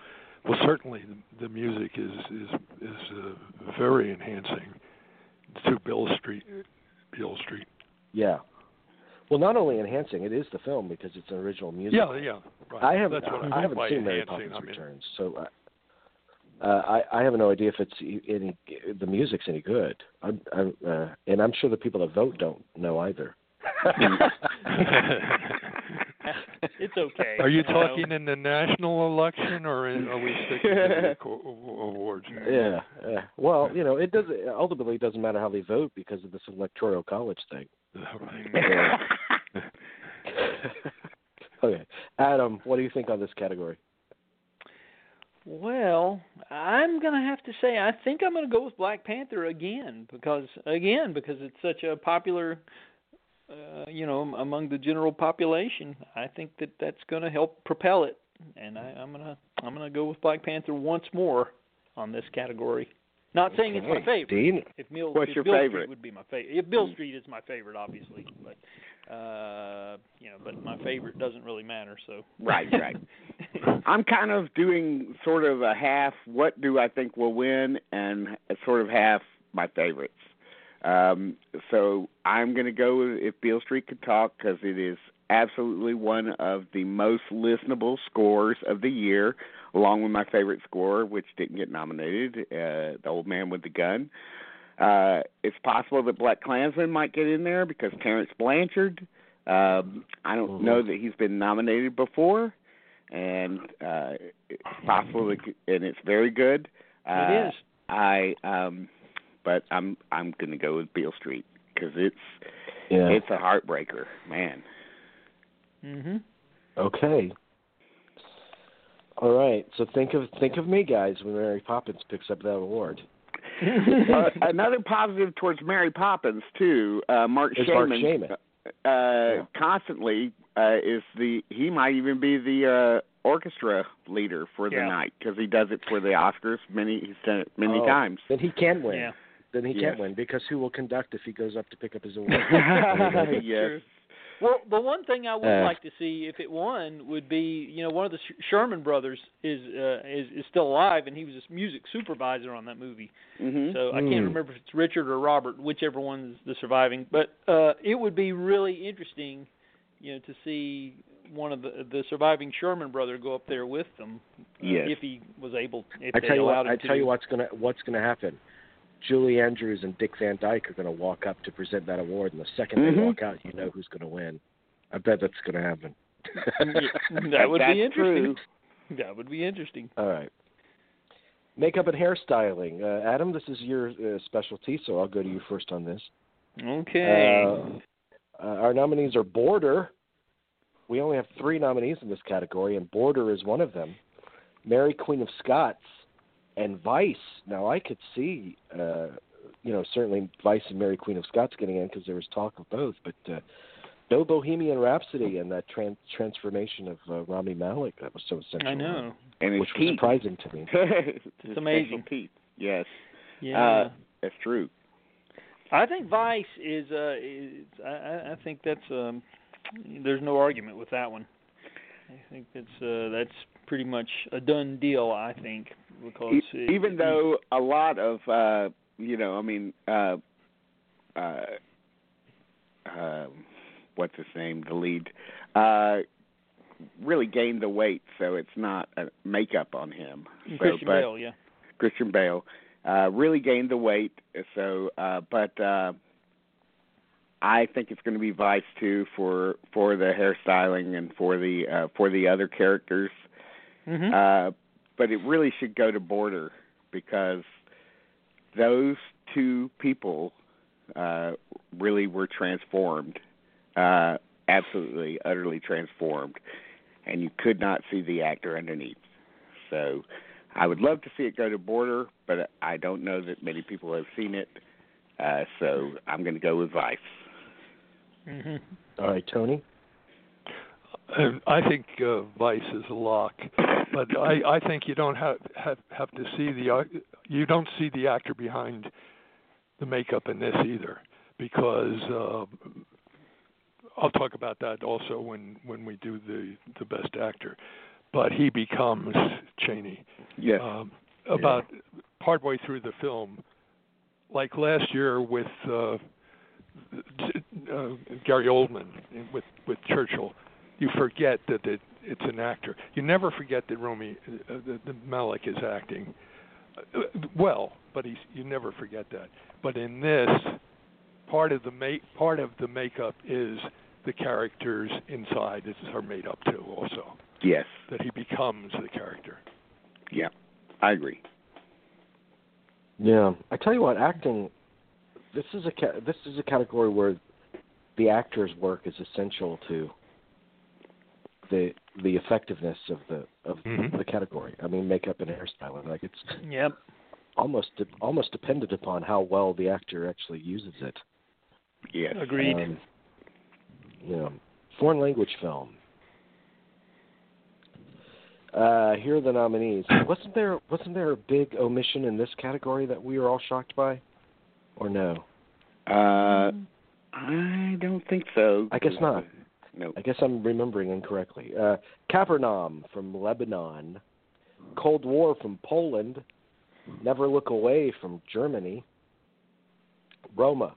Well, certainly the, the music is is is uh, very enhancing to Beale Street. Beale Street.
Yeah. Well, not only enhancing, it is the film because it's an original music.
Yeah, yeah. Right.
I haven't.
That's what I,
I haven't seen Mary. Poppins
I mean,
Returns, so uh, I I have no idea if it's e- any the music's any good. I'm, I'm uh, and I'm sure the people that vote don't know either.
it's okay.
Are you
know.
talking in the national election, or in, are we sticking to the awards?
Yeah, yeah. Well, you know, it does. Ultimately, it doesn't matter how they vote because of this electoral college thing.
Right.
okay, Adam, what do you think on this category?
Well, I'm gonna have to say I think I'm gonna go with Black Panther again because again because it's such a popular, uh, you know, among the general population. I think that that's gonna help propel it, and I, I'm gonna I'm gonna go with Black Panther once more on this category. Not saying it's my favorite.
Dean,
If Mill,
What's
if
your
Bill
favorite?
Street would be my favorite. If Beale Street is my favorite, obviously, but uh, you know, but my favorite doesn't really matter. So
Right, right. I'm kind of doing sort of a half. What do I think will win, and sort of half my favorites. Um, so I'm going to go with if Beale Street could talk because it is absolutely one of the most listenable scores of the year, along with my favorite score, which didn't get nominated, uh, "The Old Man with the Gun." Uh, it's possible that Black Klansman might get in there because Terence Blanchard. Um, I don't
Mhm.
know that he's been nominated before, and uh, it's possible, that, and it's very good. Uh,
it is.
I um, but I'm I'm going to go with Beale Street because it's
yeah.
it's a heartbreaker, man.
Mhm.
Okay. All right. So think of think of me, guys, when Mary Poppins picks up that award.
uh, another positive towards Mary Poppins too. Uh, Marc
Is Marc
Shaiman,
Shaiman.
uh,
Yeah.
constantly uh, is the he might even be the uh, orchestra leader for the
Yeah.
night because he does it for the Oscars many he's done it many
Oh,
times.
Then he can win.
Yeah.
Then he
Yes.
can't win because who will conduct if he goes up to pick up his award?
yes.
Well, the one thing I would
Uh.
like to see if it won would be, you know, one of the Sh- Sherman brothers is uh, is is still alive, and he was a music supervisor on that movie.
hmm
So I
Hmm.
can't remember if it's Richard or Robert, whichever one is the surviving. But uh, it would be really interesting, you know, to see one of the the surviving Sherman brother go up there with them, uh,
Yes.
if he was able. If
I tell you what.
him
I
to.
tell you what's gonna what's gonna happen. Julie Andrews and Dick Van Dyke are gonna walk up to present that award, and the 2nd
Mhm.
they walk out, you know who's gonna win. I bet that's gonna happen.
that would
That's
be interesting.
true.
That would be interesting.
All right. Makeup and hairstyling. Uh, Adam, this is your uh, specialty, so I'll go to you first on this.
Okay.
Uh, uh, our nominees are Border. We only have three nominees in this category, and Border is one of them. Mary Queen of Scots and Vice. Now, I could see, uh, you know, certainly Vice and Mary Queen of Scots getting in because there was talk of both, but uh, no Bohemian Rhapsody and that tran- transformation of uh, Rami Malek that was so essential.
I know.
And his
Which was
teeth.
surprising to me.
It's
amazing.
special Teeth. Yes.
Yeah.
Uh, that's true.
I think Vice is. Uh, is I, I I think that's. Um, there's no argument with that one. I think that's uh, that's pretty much a done deal. I think because it,
even though a lot of uh you know i mean uh uh um what's his name the lead uh really gained the weight so it's not a makeup on him so
Christian
but
Bale, yeah.
christian bale uh really gained the weight so uh but uh I think it's going to be Vice too for for the hairstyling and for the uh for the other characters
hmm
uh, but it really should go to Border because those two people uh, really were transformed, uh, absolutely, utterly transformed, and you could not see the actor underneath. So I would love to see it go to Border, but I don't know that many people have seen it. Uh, so I'm going to go with Vice.
hmm
All right, Tony.
I think uh, Vice is a lock, but I, I think you don't have, have have to see the you don't see the actor behind the makeup in this either, because uh, I'll talk about that also when when we do the the best actor. But he becomes Cheney
Yes.
um, about partway through the film, like last year with uh, uh, Gary Oldman with with Churchill. You forget that it, it's an actor. You never forget that Rami uh, that, that Malek is acting. Uh, well, but he's you never forget that. But in this, part of the make part of the makeup is the characters inside is are made up too. Also,
Yes.
that he becomes the character.
Yeah. I agree.
Yeah, I tell you what, acting. This is a ca- this is a category where the actor's work is essential to the the effectiveness of the of
Mhm.
the category. I mean, makeup and hairstyling. Like it's
Yep.
almost de- almost dependent upon how well the actor actually uses it.
Yes.
Agreed.
Um, you know, foreign language film. Uh, here are the nominees. Wasn't there wasn't there a big omission in this category that we were all shocked by, or no?
Uh, I don't think so.
I guess not.
No.
I guess I'm remembering incorrectly. Uh, Capernaum from Lebanon, Cold War from Poland, Never Look Away from Germany, Roma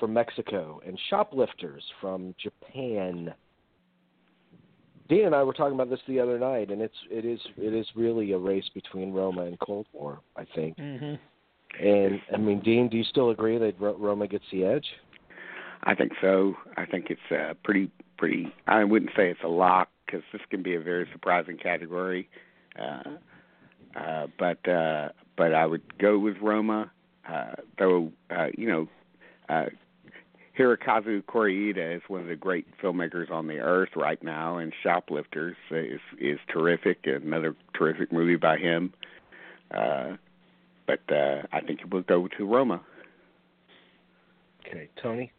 from Mexico, and Shoplifters from Japan. Dean and I were talking about this the other night, and it's it is it is really a race between Roma and Cold War, I think.
Mhm.
And I mean, Dean, do you still agree that Roma gets the edge?
I think so. I think it's uh, pretty pretty. I wouldn't say it's a lock because this can be a very surprising category. Uh, uh, but uh, but I would go with Roma. Uh, though uh, you know, uh, Hirokazu Koreeda is one of the great filmmakers on the earth right now, and Shoplifters is is terrific. Another terrific movie by him. Uh, but uh, I think we'll go to Roma.
Okay, Tony.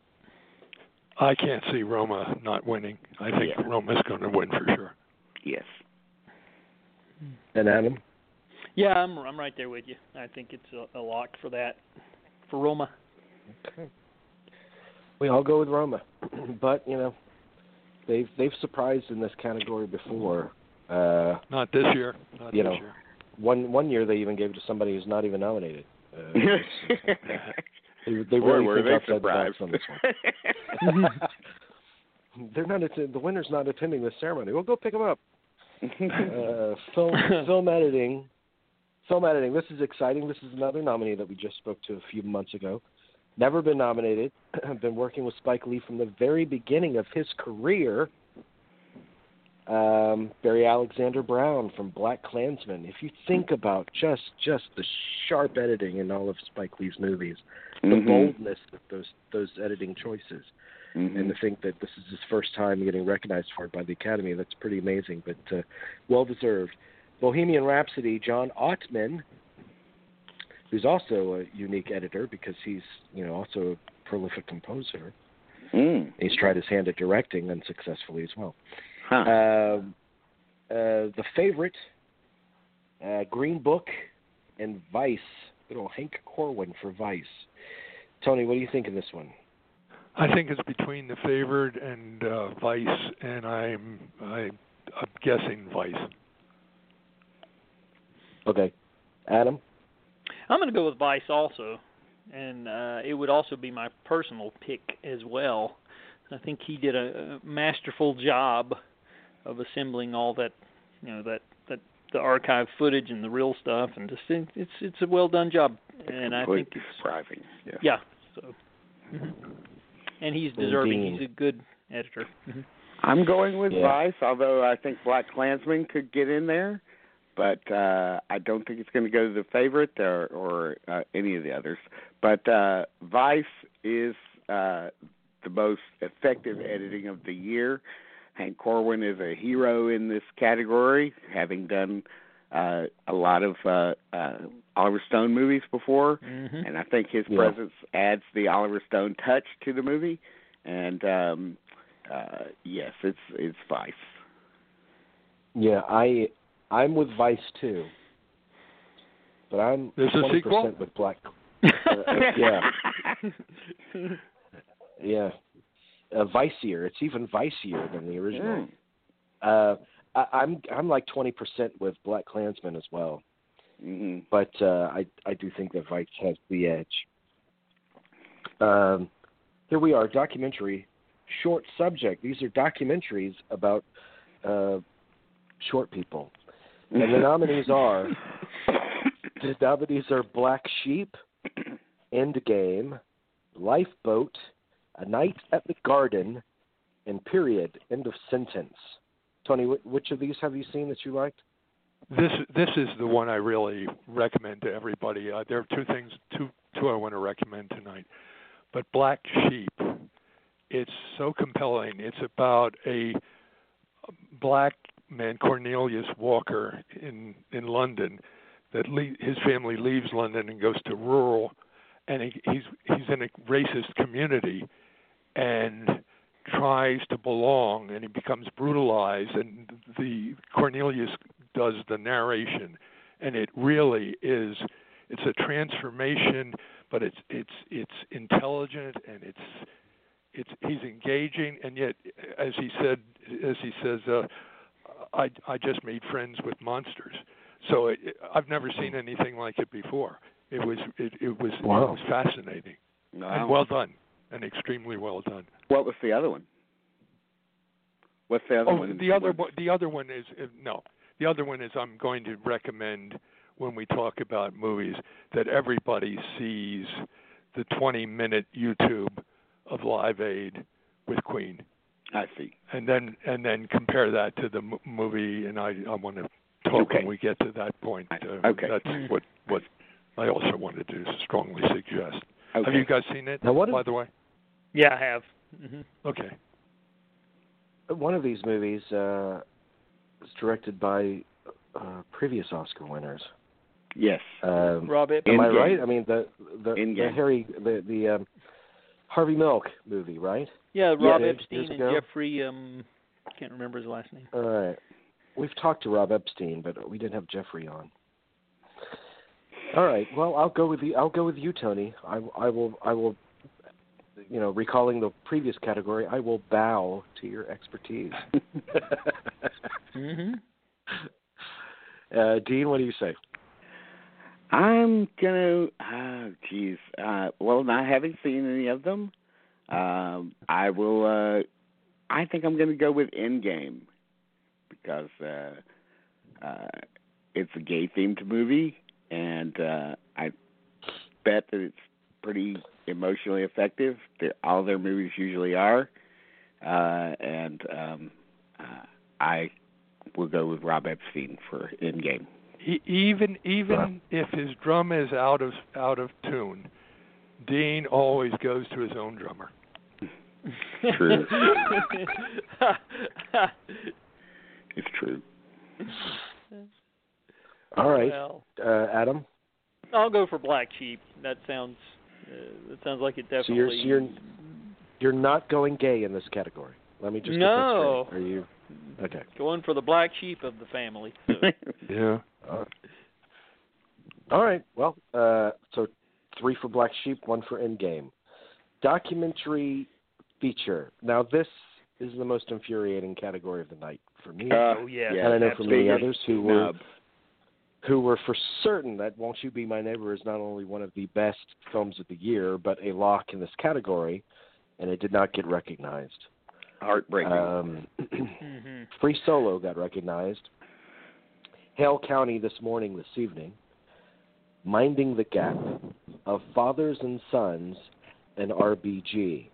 I can't see Roma not winning. I think
Yeah.
Roma's going to win for sure.
Yes.
And Adam.
Yeah, I'm I'm right there with you. I think it's a, a lock for that for Roma.
Okay. We all go with Roma, but you know, they've they've surprised in this category before. Uh,
Not this year. Not
You
this
know.
year.
one one year they even gave it to somebody who's not even nominated. Uh, they, they
Boy,
really
were
think
they
outside the box
surprised.
on this one. They're not atten- the winner's not attending the ceremony. Well, go pick them up. Uh, film film editing. Film editing. This is exciting. This is another nominee that we just spoke to a few months ago. Never been nominated. been working with Spike Lee from the very beginning of his career. Um, Barry Alexander Brown from Black Klansman. If you think about just just the sharp editing in all of Spike Lee's movies, the
Mhm.
boldness of those those editing choices,
Mhm.
and to think that this is his first time getting recognized for it by the Academy, that's pretty amazing, but uh, well deserved. Bohemian Rhapsody, John Ottman, who's also a unique editor because he's you know also a prolific composer.
Mm.
He's tried his hand at directing unsuccessfully as well.
Huh.
Um, uh, the favorite, uh, Green Book, and Vice. Good old Hank Corwin for Vice. Tony, what do you think of this one?
I think it's between the Favorite and uh, Vice, and I'm I, I'm guessing Vice.
Okay, Adam.
I'm going to go with Vice also, and uh, it would also be my personal pick as well. I think he did a, a masterful job of assembling all that, you know, that that the archive footage and the real stuff, and just it's it's a well done job, and I think
Completely
it's
surprising. Yeah.
yeah. So, mhm. and he's deserving.
Indeed.
He's a good editor. Mhm.
I'm going with
Yeah.
Vice, although I think Black Klansman could get in there, but uh I don't think it's going to go to the favorite or or uh, any of the others. But uh Vice is uh the most effective editing of the year. Hank Corwin is a hero in this category, having done uh a lot of uh uh Oliver Stone movies before.
Mhm.
and I think his
Yeah.
presence adds the Oliver Stone touch to the movie. And um uh yes, it's it's Vice.
Yeah, I I'm with Vice too, but I'm
There's a
20%
sequel?
with Black. Uh, yeah, yeah. Uh, Vicier. It's even Vicier than the original.
Mm.
Uh, I, I'm I'm like 20% with Black Klansman as well,
hmm
but uh, I I do think that Vice has the edge. Um, here we are, documentary, short subject. These are documentaries about uh, short people. And the nominees are the nominees are Black Sheep, Endgame, Lifeboat, A Night at the Garden, and Period. End of sentence. Tony, which of these have you seen that you liked?
This this is the one I really recommend to everybody. Uh, there are two things, two two I want to recommend tonight. But Black Sheep, it's so compelling. It's about a black man, Cornelius Walker, in in London, that le- his family leaves London and goes to rural, and he, he's he's in a racist community, and tries to belong, and he becomes brutalized, and the Cornelius does the narration, and it really is it's a transformation, but it's it's it's intelligent and it's it's he's engaging, and yet as he said as he says, uh, I I just made friends with monsters. So it, I've never seen anything like it before. It was it, it was
Wow.
it was fascinating wow. and well done and extremely well done.
What was the other one? What's the other
Oh,
one?
the other one, the other one is no. The other one is I'm going to recommend when we talk about movies that everybody sees the 20 minute YouTube of Live Aid with Queen,
I see.
and then and then compare that to the m- movie. And I I want to talk
Okay.
when we get to that point. Uh,
okay.
That's what what I also wanted to strongly suggest.
Okay.
Have you guys seen it?
Now, what
by
if-
the way?
Yeah, I have. hmm
Okay.
One of these movies uh, is directed by uh, previous Oscar winners.
Yes.
Um,
Rob Epstein.
am I right? I mean the the, the Harry the the um, Harvey Milk movie, right?
Yeah, Rob
Yeah,
Epstein and
ago.
Jeffrey. Um, can't remember his last name.
All right. We've talked to Rob Epstein, but we didn't have Jeffrey on. All right. Well, I'll go with you. I'll go with you, Tony. I, I will. I will. You know, recalling the previous category, I will bow to your expertise.
mm-hmm.
uh, Dean, what do you say?
I'm gonna. Ah, geez. Uh, well, not having seen any of them, um, I will. Uh, I think I'm gonna go with Endgame because uh, uh, it's a gay themed movie, and uh, I bet that it's pretty emotionally effective. They're, all their movies usually are, uh, and um, uh, I will go with Rob Epstein for Endgame.
E- even even if his drum is out of out of tune, Dean always goes to his own drummer.
True. It's true.
All right,
Well,
uh, Adam.
I'll go for Black Sheep. That sounds. Uh, that sounds like it definitely.
So
definitely.
you're so you're you're not going gay in this category. Let me just
No.
Get. Are you okay?
going for the black sheep of the family. So.
Yeah.
Uh, all right. Well, uh, so three for Black Sheep, one for Endgame. Documentary feature. Now, this is the most infuriating category of the night for me,
Uh,
Oh, yes,
and I know for many others who were
snub.
Who were for certain that "Won't You Be My Neighbor" is not only one of the best films of the year, but a lock in this category, and it did not get recognized.
heartbreaking.
Um,
hmm
Free Solo got recognized. Hale County this morning, this evening. Minding the Gap of Fathers and Sons and RBG.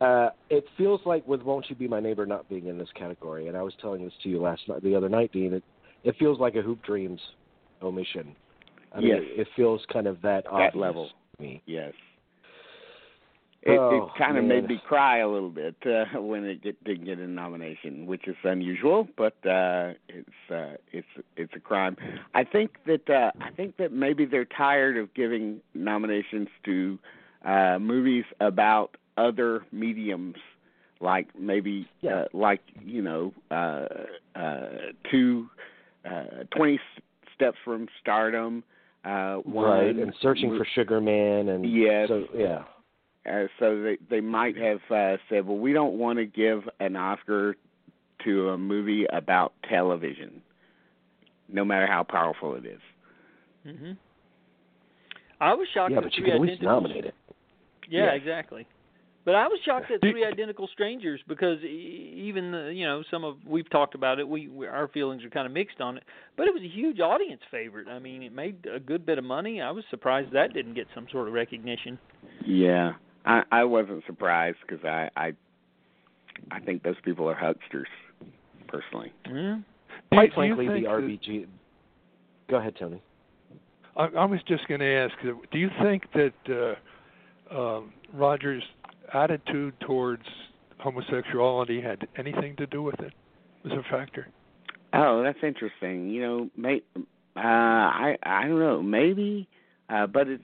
Uh, it feels like with Won't You Be My Neighbor not being in this category, and I was telling this to you last night, the other night, Dean. It, it feels like a Hoop Dreams omission. I mean,
Yes.
it, feels kind of that obvious
level.
to me.
yes. It,
Oh,
it kind of
man.
made me cry a little bit uh, when it get, didn't get a nomination, which is unusual, but uh, it's uh, it's it's a crime. I think that uh, I think that maybe they're tired of giving nominations to uh, movies about other mediums, like maybe
Yeah.
uh, like you know uh, uh, two uh, twenty steps from stardom. Uh, one,
right, and searching for Sugar Man, and
Yes.
so yeah,
uh, so they they might have uh, said, well, we don't want to give an Oscar to a movie about television, no matter how powerful it is.
hmm I was shocked
yeah,
that
but you can at least
Identicals-
nominate it.
Yeah,
Yes.
exactly. But I was shocked at Three Identical Strangers because even the, you know some of we've talked about it. We, we our feelings are kind of mixed on it, but it was a huge audience favorite. I mean, it made a good bit of money. I was surprised that didn't get some sort of recognition.
Yeah, I I wasn't surprised because I I I think those people are hucksters, personally.
Yeah.
Quite
Do
frankly, the
think that-
RBG. Go ahead, Tony.
I, I was just going to ask, uh, do you think that uh, um, Rogers' attitude towards homosexuality had anything to do with it? Was a factor?
Oh, that's interesting. You know, may, uh, I I don't know, maybe, uh, but it's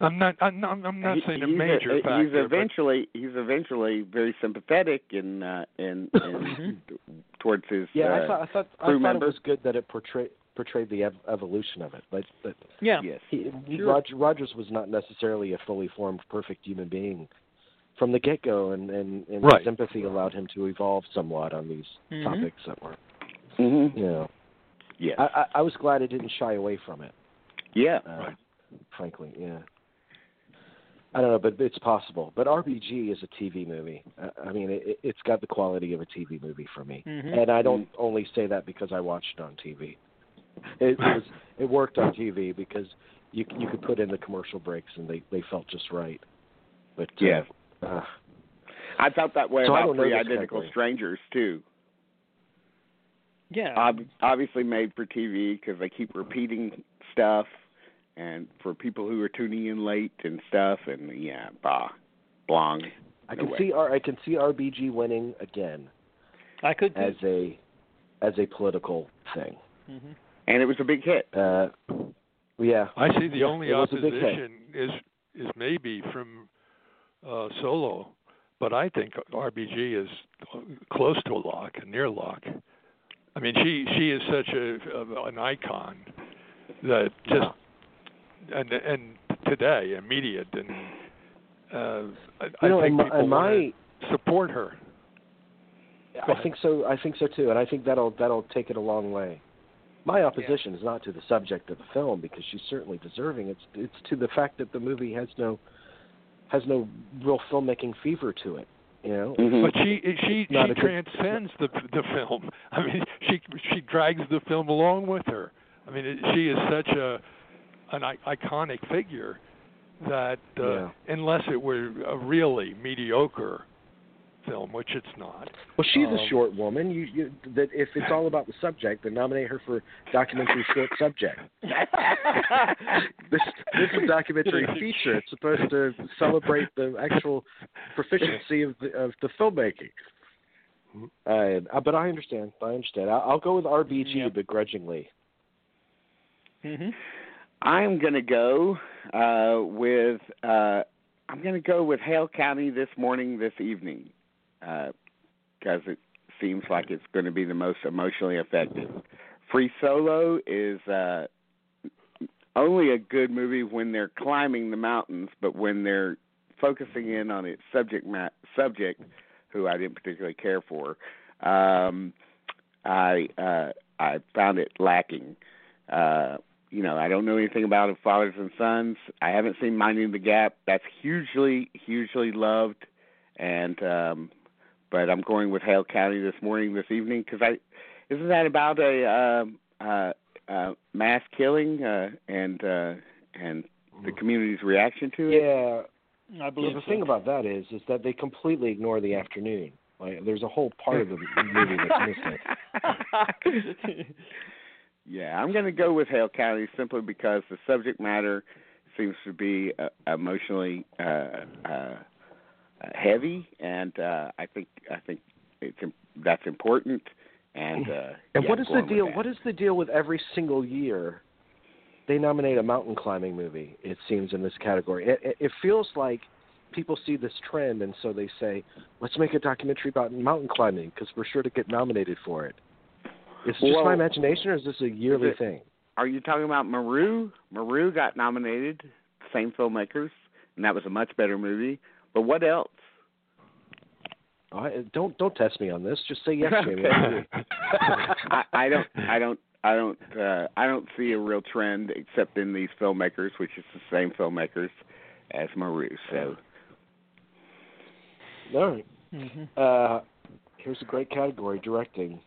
I'm not. I'm not, I'm not saying a
he's
major
he's
factor. but-
eventually he's eventually very sympathetic in uh, in, in towards his
Yeah,
uh,
I thought I thought I
crew
thought
member.
it was good that it portrayed portrayed the ev- evolution of it. But but
Yeah.
yes.
he, he-
Sure.
Rog- Rogers was not necessarily a fully formed, perfect human being from the get go, and and, and
Right.
sympathy allowed him to evolve somewhat on these
Mhm.
topics that were
Mhm.
you know.
Yes.
I, I I was glad it didn't shy away from it.
yeah.
Uh,
Right.
Frankly, yeah. I don't know, but it's possible. But RBG is a TV movie. I, I mean, it, it's got the quality of a TV movie for me.
Mhm.
And I don't only say that because I watched it on TV. It, it was it worked on TV because you you could put in the commercial breaks and they they felt just right. But uh,
Yes.
Uh,
I felt that way
So
about Three Identical
category.
Strangers too.
Yeah.
Ob- obviously made for TV because they keep repeating stuff, and for people who are tuning in late and stuff, and yeah, bah, blong.
I
No
can
way.
see R I can see RBG winning again
I could.
as a as a political thing.
hmm
And it was a big hit.
Uh, yeah,
I see the only
it was a big hit.
opposition is is maybe from uh, Solo, but I think RBG is close to a lock, a near lock. I mean, she she is such a, a an icon that just and and today immediate and uh, I,
you know,
I think
my,
people
and my
support her.
I think so. I think so too, and I think that'll that'll take it a long way. My opposition is not to the subject of the film because she's certainly deserving. It's it's to the fact that the movie has no has no real filmmaking fever to it. You know,
Mhm.
But she she
Not
she
a good-
transcends the the film. I mean, she she drags the film along with her. I mean, it, she is such a an I- iconic figure that uh,
Yeah.
unless it were a really mediocre film, which it's not.
well, she's
Um,
a short woman. You, you that if it's all about the subject, then nominate her for documentary short subject. This this is a documentary feature. It's supposed to celebrate the actual proficiency of the of the filmmaking. Uh, but I understand. I understand. I'll, I'll go with RBG
Yep.
begrudgingly.
hmm
I'm gonna go uh, with uh, I'm gonna go with Hale County this morning, this evening, because it seems like it's going to be the most emotionally effective. Free Solo is uh, only a good movie when they're climbing the mountains, but when they're focusing in on its subject ma- subject, who I didn't particularly care for, um, I uh, I found it lacking. Uh, you know, I don't know anything about it, Fathers and Sons. I haven't seen Minding the Gap. That's hugely, hugely loved, and um, but I'm going with Hale County this morning, this evening, because I isn't that about a um uh, uh, mass killing uh, and uh, and the community's reaction to it?
Yeah.
I
Yeah,
believe
the
so.
thing about that is, is that they completely ignore the afternoon. Like, there's a whole part of the movie that's missing.
Yeah, I'm going to go with Hale County simply because the subject matter seems to be uh, emotionally uh, uh, heavy, and uh, I think I think it's that's important. And uh,
And
yeah,
what the deal? What is the deal with every single year? They nominate a mountain climbing movie. It seems in this category. It, it, it feels like people see this trend, and so they say, "Let's make a documentary about mountain climbing because we're sure to get nominated for it." Is it just
Well,
my imagination, or is this a yearly
it-
thing?
Are you talking about Meru? Meru got nominated, same filmmakers, and that was a much better movie. But what else?
I, don't don't test me on this. Just say yes, Jamie.
I, I don't I don't I don't uh, I don't see a real trend except in these filmmakers, which is the same filmmakers as Meru. So
All right.
hmm
Uh, here's a great category: directing.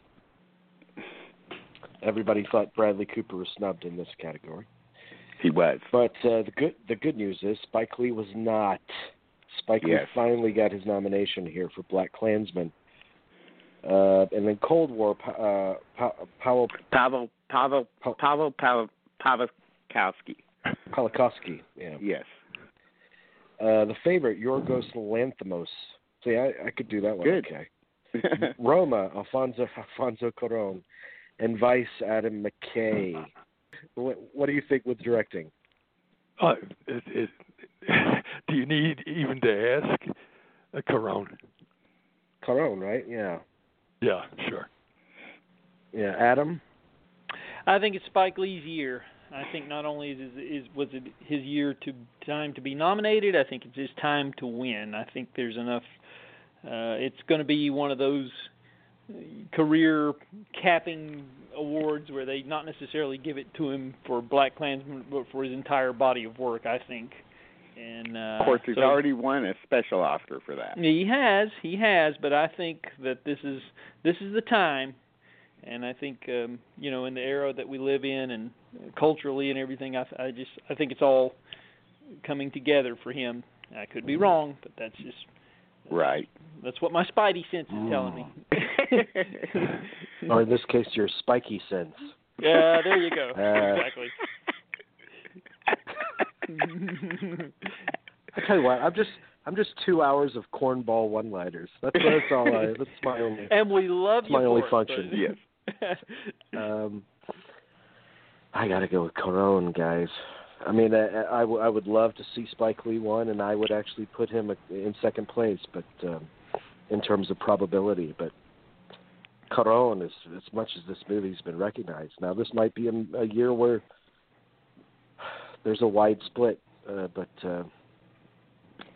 Everybody thought Bradley Cooper was snubbed in this category,
He was.
but uh, the good the good news is Spike Lee was not. Spike Lee
Yes.
finally got his nomination here for Black Klansman. Uh, and then Cold War, Pa- uh, pa- Powell
Pavel Pavel Pavel Pavel Pawlikowski.
Palakowski, yeah.
Yes.
Uh, the favorite, Yorgos Lanthimos. See, I, I could do that one.
Good.
Okay. Roma, Alfonso Alfonso Cuarón, and Vice, Adam McKay. What, what do you think with directing?
Uh, it, it, do you need even to ask? A Corona.
Cuarón, right? Yeah.
Yeah, sure.
Yeah. Adam.
I think it's Spike Lee's year. I think not only is, is was it his year to time to be nominated, I think it's his time to win. I think there's enough. Uh, it's going to be one of those uh, career capping awards where they not necessarily give it to him for Black Klansman, but for his entire body of work. I think. And uh,
Of course, he's
so-
already won a special Oscar for that.
He has, he has, but I think that this is this is the time, and I think um, you know in the era that we live in and culturally and everything, I, I just I think it's all coming together for him. I could be wrong, but that's just
Right.
that's what my spidey sense is telling me.
Or in this case, your spiky sense.
yeah, there you go.
Uh,
exactly.
I tell you what, I'm just I'm just two hours of cornball one-liners. That's that's all I. That's my only.
and we love
It's
you
my only
it,
function.
but-
Yes.
Um, I got to go with Cuarón, guys. I mean, I, I, w- I would love to see Spike Lee won, and I would actually put him in second place, but um, in terms of probability. But Cuarón, is as much as this movie's been recognized. Now, this might be a, a year where there's a wide split, uh, but uh,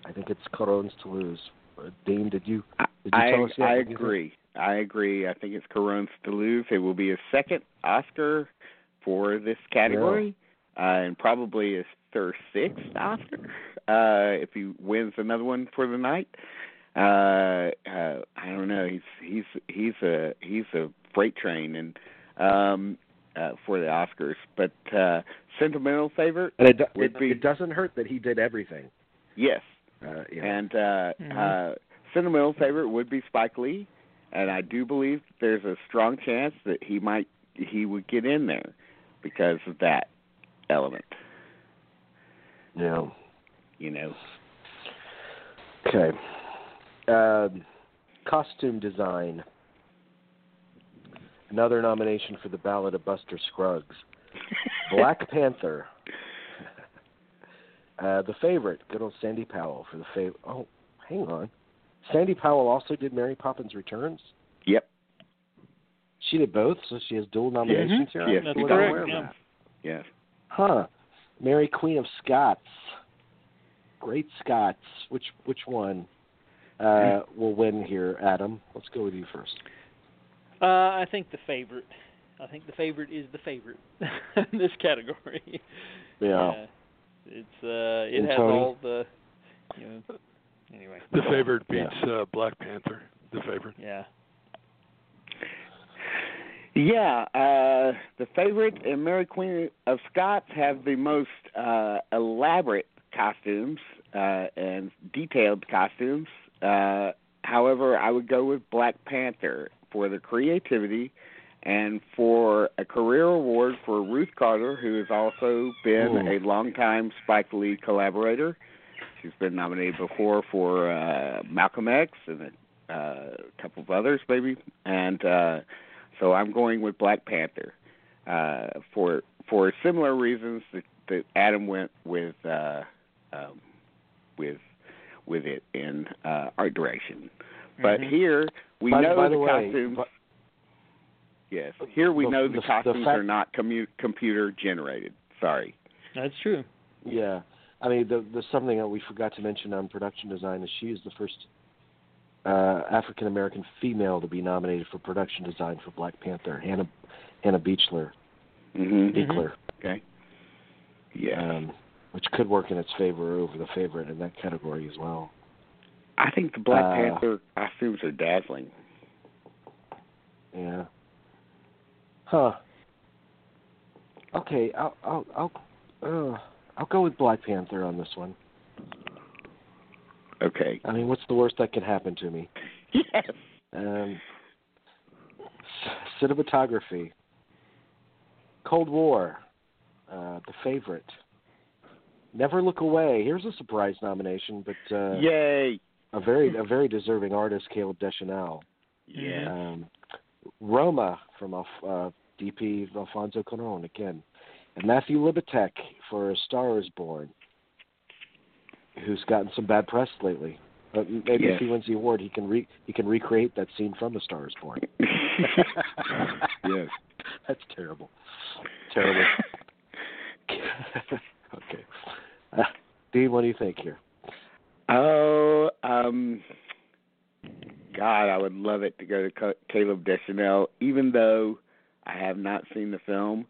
I think it's Cuarón's to lose. Uh, Dean, did you did you
I
tell us yet?
I
what you think?
agree. I agree. I think it's Cuarón's to lose. It will be a second Oscar for this category, uh, and probably his third, sixth Oscar uh, if he wins another one for the night. Uh, uh, I don't know. He's he's he's a he's a freight train and um, uh, for the Oscars, but uh, sentimental favorite,
And it, do- it,
be-
it doesn't hurt that he did everything.
yes.
Uh, you know.
And uh,
Mhm.
uh, sentimental favorite would be Spike Lee, and I do believe there's a strong chance that he might he would get in there because of that element.
Yeah.
You know,
Okay. Um, costume design. Another nomination for the Ballad of Buster Scruggs. Black Panther. Uh, the favorite, good old Sandy Powell for the favorite. Oh, hang on. Sandy Powell also did Mary Poppins Returns.
Yep.
She did both, so she has dual nominations here.
Yes,
That's
he
I wasn't
does.
aware of
yeah.
that.
Yes.
Huh. Mary Queen of Scots. Great Scots. Which which one uh, will win here, Adam? Let's go with you first.
Uh, I think the favorite. I think the favorite is the favorite in this category.
Yeah.
it's uh, it
And
has
Tony?
all the, you know. Anyway.
The favorite
Yeah.
beats uh, Black Panther. The favorite.
Yeah.
Yeah, uh, the favorite and Mary Queen of Scots have the most uh, elaborate costumes uh, and detailed costumes. Uh, however, I would go with Black Panther for the creativity and for a career award for Ruth Carter, who has also been
Ooh.
a longtime Spike Lee collaborator. She's been nominated before for uh, Malcolm X and a uh, couple of others, maybe, and. Uh, so I'm going with Black Panther uh, for for similar reasons that, that Adam went with uh, um, with with it in uh, art direction. But
Mhm.
here we
By-
know
by
the,
the way,
costumes.
but-
yes, here we
the-
know
the-
the,
the
costumes
fact-
are not commu- computer generated. Sorry.
That's true.
Yeah. I mean, the, the something that we forgot to mention on production design is she is the first uh, African American female to be nominated for production design for Black Panther, Hannah Hannah Beachler.
Mm-hmm.
Beachler.
Okay. Yeah.
um, which could work in its favor over the favorite in that category as well.
I think the Black
Uh,
Panther costumes are dazzling.
Yeah. Huh. Okay, I'll I'll I'll uh, I'll go with Black Panther on this one.
Okay.
I mean, what's the worst that could happen to me?
Yes.
Um, cinematography. Cold War. Uh, the favorite. Never Look Away. Here's a surprise nomination, but uh,
Yay.
a very a very deserving artist, Caleb Deschanel.
Yeah.
Um, Roma from uh, DP Alfonso Cuarón again, and Matthew Libatique for A Star Is Born, who's gotten some bad press lately. But maybe
Yes.
if he wins the award, he can re- he can recreate that scene from A Star Is Born.
yes.
That's terrible. Terrible. okay. Uh, Dean, what do you think here?
Oh, um, God, I would love it to go to Caleb Deschanel, even though I have not seen the film.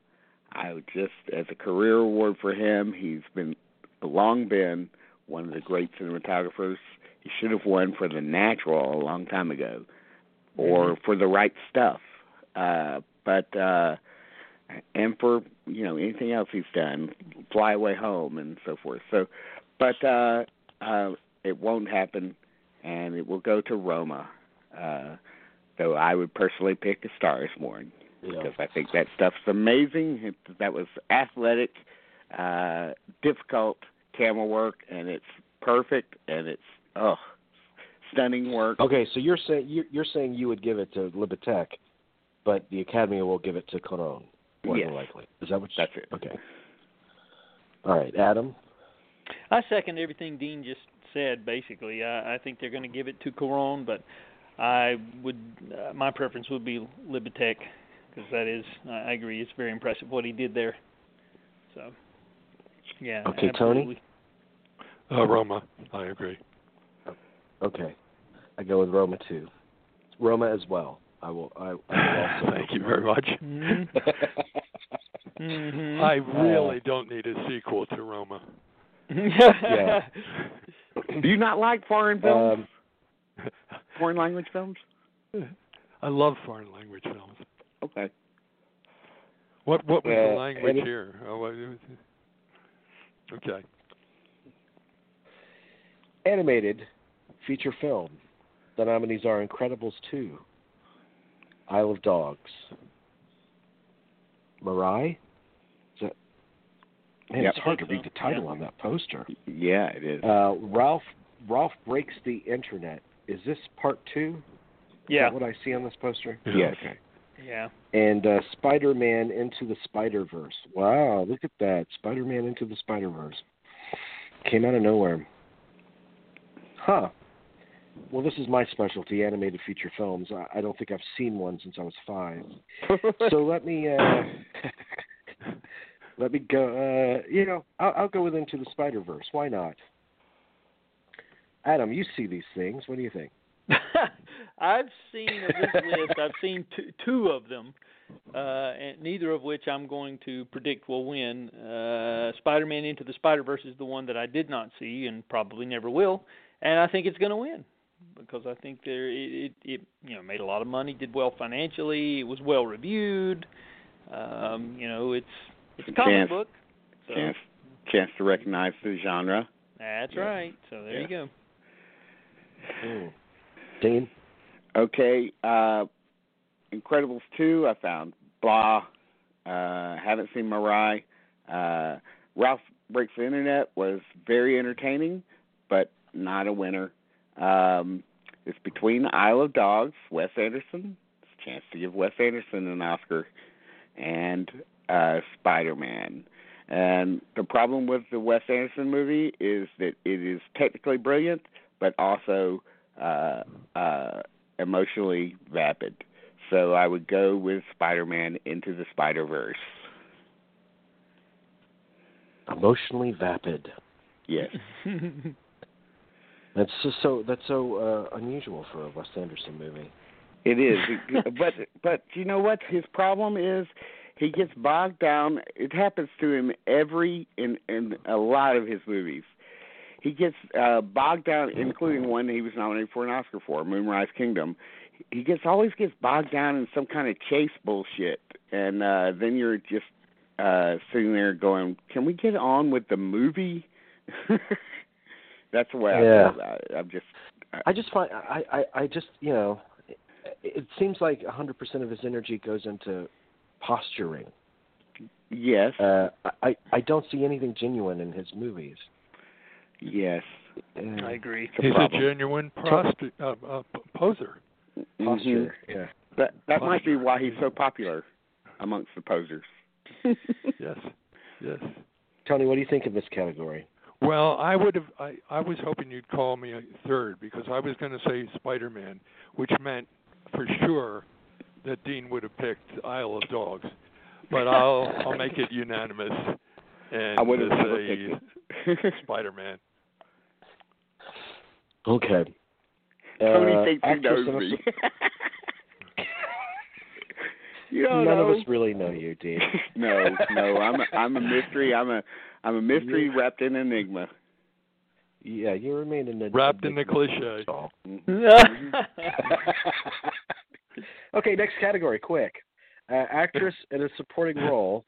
I just, as a career award for him, he's been long been one of the great cinematographers. He should have won for The Natural a long time ago, or for The Right Stuff. Uh, but uh, and for you know anything else he's done, Fly Away Home and so forth. So, but uh, uh, it won't happen, and it will go to Roma. Uh, though I would personally pick A Star Is Born because I think that stuff's amazing. It, that was athletic, uh, difficult camera work, and it's perfect, and it's oh, stunning work.
Okay, so you're saying you're, you're saying you would give it to Libatique, but the Academy will give it to Cuarón, more
Yes.
than likely. Is that what?
You, That's it.
Okay. All right, Adam.
I second everything Dean just said. Basically, I, I think they're going to give it to Cuarón, but I would uh, my preference would be Libatique because that is I I agree it's very impressive what he did there. So, yeah.
Okay, Tony?
Uh, Roma, I agree.
Okay, I go with Roma too. Roma as well. I will. I, I will also.
Thank you very much.
Mhm. Mhm.
I really don't need a sequel to Roma.
Yeah.
Do you not like foreign films,
Um,
foreign language films?
I love foreign language films.
Okay.
What what was
Uh,
the language
any-
here? Oh, what, okay.
animated feature film. The nominees are Incredibles 2, Isle of Dogs, Mirai. Is that? Man,
Yep.
it's hard to
I think
read the title
yeah.
on that poster.
Yeah, it is.
Uh, Ralph Ralph breaks the internet. Is this part two? Is
yeah.
that what I see on this poster?
Yes.
Okay.
Yeah.
And uh, Spider-Man into the Spider-Verse. Wow, look at that! Spider-Man into the Spider-Verse came out of nowhere. Huh. Well, this is my specialty, animated feature films. I, I don't think I've seen one since I was five. so let me uh, let me go. Uh, you know, I'll, I'll go with Into the Spider Verse. Why not? Adam, you see these things. What do you think?
I've seen of this list. I've seen two, two of them, uh, and neither of which I'm going to predict will win. Uh, Spider-Man Into the Spider-Verse is the one that I did not see and probably never will, and I think it's going to win because I think there it, it it you know made a lot of money, did well financially, it was well reviewed. Um, you know, it's it's a comic
Chance.
book. So
chance, chance to recognize the genre.
that's
Yeah.
right. So there
Yeah.
you go.
Dean?
Okay, uh Incredibles two I found. Blah. Uh haven't seen Mirai. Uh Ralph Breaks the Internet was very entertaining, but not a winner. Um it's between Isle of Dogs, Wes Anderson. It's a chance to give Wes Anderson an Oscar and uh Spider Man. And the problem with the Wes Anderson movie is that it is technically brilliant, but also uh, uh, emotionally vapid. So I would go with Spider-Man into the Spider-Verse.
Emotionally vapid.
Yes.
That's just so that's so uh, unusual for a Wes Anderson movie.
It is, but but you know what? His problem is he gets bogged down. It happens to him every in in a lot of his movies. He gets uh bogged down, including one he was nominated for an Oscar for, Moonrise Kingdom. He gets always gets bogged down in some kind of chase bullshit, and uh then you're just uh sitting there going, "Can we get on with the movie?" That's the way I
Yeah.
feel about it. I'm just
I just find I, I, I just you know, it, it seems like 100% of his energy goes into posturing.
yes,
Uh, I I don't see anything genuine in his movies.
Yes.
Uh,
I agree.
It's a
He's
problem.
a genuine prosti- uh, uh, p- poser.
Mhm.
posture, yeah.
That that might be why he's so popular amongst the posers.
Yes, yes.
Tony, what do you think of this category?
Well, I would have. I I was hoping you'd call me a third because I was going to say Spider-Man, which meant for sure that Dean would have picked Isle of Dogs. But I'll I'll make it unanimous and
I would have
say. Spider-Man.
Okay.
Tony
Uh,
thinks he knows me. you don't
None
know.
of us really know you, Dean.
no, no, I'm a, I'm a mystery. I'm a I'm a mystery wrapped in enigma.
Yeah, you remain in the
Wrapped in the cliche.
Mhm.
okay, next category, quick. Uh, actress in a supporting role.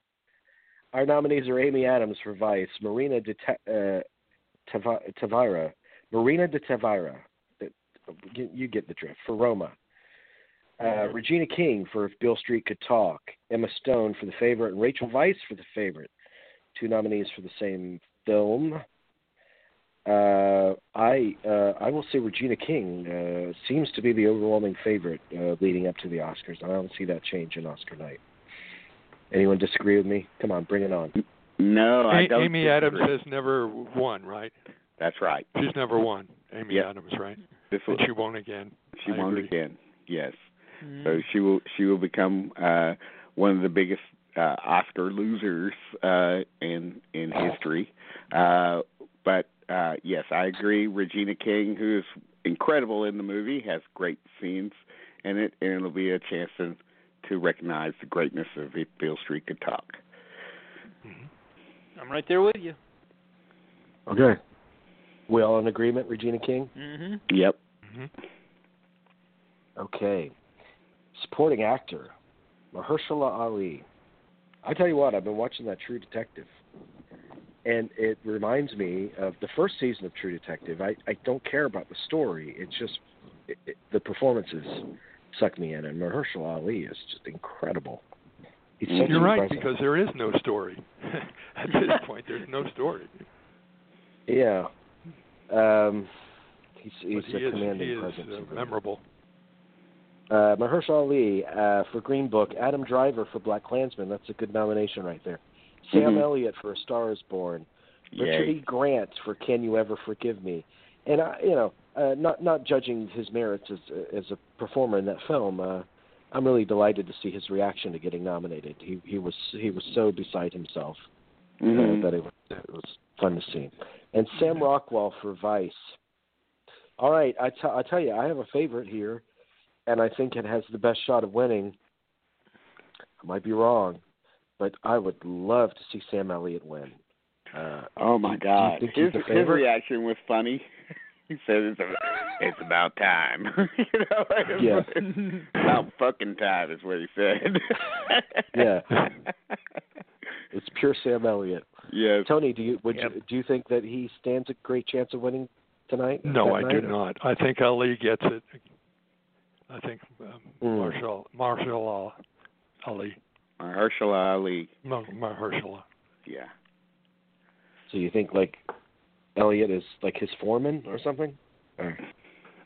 Our nominees are Amy Adams for Vice, Marina de Te- uh, Tava- Tavira, Marina de Tavira. uh, You you get the drift for Roma. Uh, Regina King for If Beale Street Could Talk, Emma Stone for The Favorite, and Rachel Weisz for The Favorite. Two nominees for the same film. Uh, I uh, I will say Regina King uh, seems to be the overwhelming favorite uh, leading up to the Oscars. I don't see that change in Oscar night. Anyone disagree with me? Come on, bring it on.
No, I
A-
don't.
Amy Adams has never won, right?
That's right.
She's never won. Amy
Yep.
Adams, right?
This
And
was,
she won again.
she
I
won
agree.
again. Yes.
Mm.
So she will she will become uh, one of the biggest uh, Oscar losers uh, in in history. Uh, but uh, yes, I agree. Regina King, who is incredible in the movie, has great scenes in it, and it'll be a chance to to recognize the greatness of If Beale Street Could Talk.
I'm right there with you.
Okay. We all in agreement, Regina King?
hmm
Yep.
hmm
Okay. Supporting actor, Mahershala Ali. I tell you what, I've been watching that True Detective, and it reminds me of the first season of True Detective. I I don't care about the story; it's just it, it, the performances suck me in, and Mahershala Ali is just incredible. He's such
You're
a
right because there is no story. At this point, there's no story.
yeah, um, he's he's
he
a
is,
commanding
he is
presence.
uh, memorable.
Uh, Mahershala Ali uh, for Green Book, Adam Driver for Black Klansman. That's a good nomination right there. Sam
Mhm.
Elliott for A Star Is Born. Richard
Yay.
E. Grant for Can You Ever Forgive Me. And I, you know, uh, not not judging his merits as as a performer in that film, uh, I'm really delighted to see his reaction to getting nominated. He he was he was so beside himself Uh, that it was, it was fun to see. And Sam Rockwell for Vice. All right, I tell I tell you, I have a favorite here, and I think it has the best shot of winning. I might be wrong, but I would love to see Sam Elliott win. Uh,
Oh my God! His his reaction was funny. He said it's, a, it's about time. you know,
Yeah.
it's about fucking time is what he said.
Yeah. it's pure Sam Elliott.
Yeah.
Tony, do you would
Yep.
you, do you think that he stands a great chance of winning tonight?
No, I
night?
do not. I think Ali gets it. I think um,
Mm.
Marshall Marshall Ali,
Mahershala Ali.
Mar- Mahershala.
Yeah.
So you think like Elliott is like his foreman or something? Or,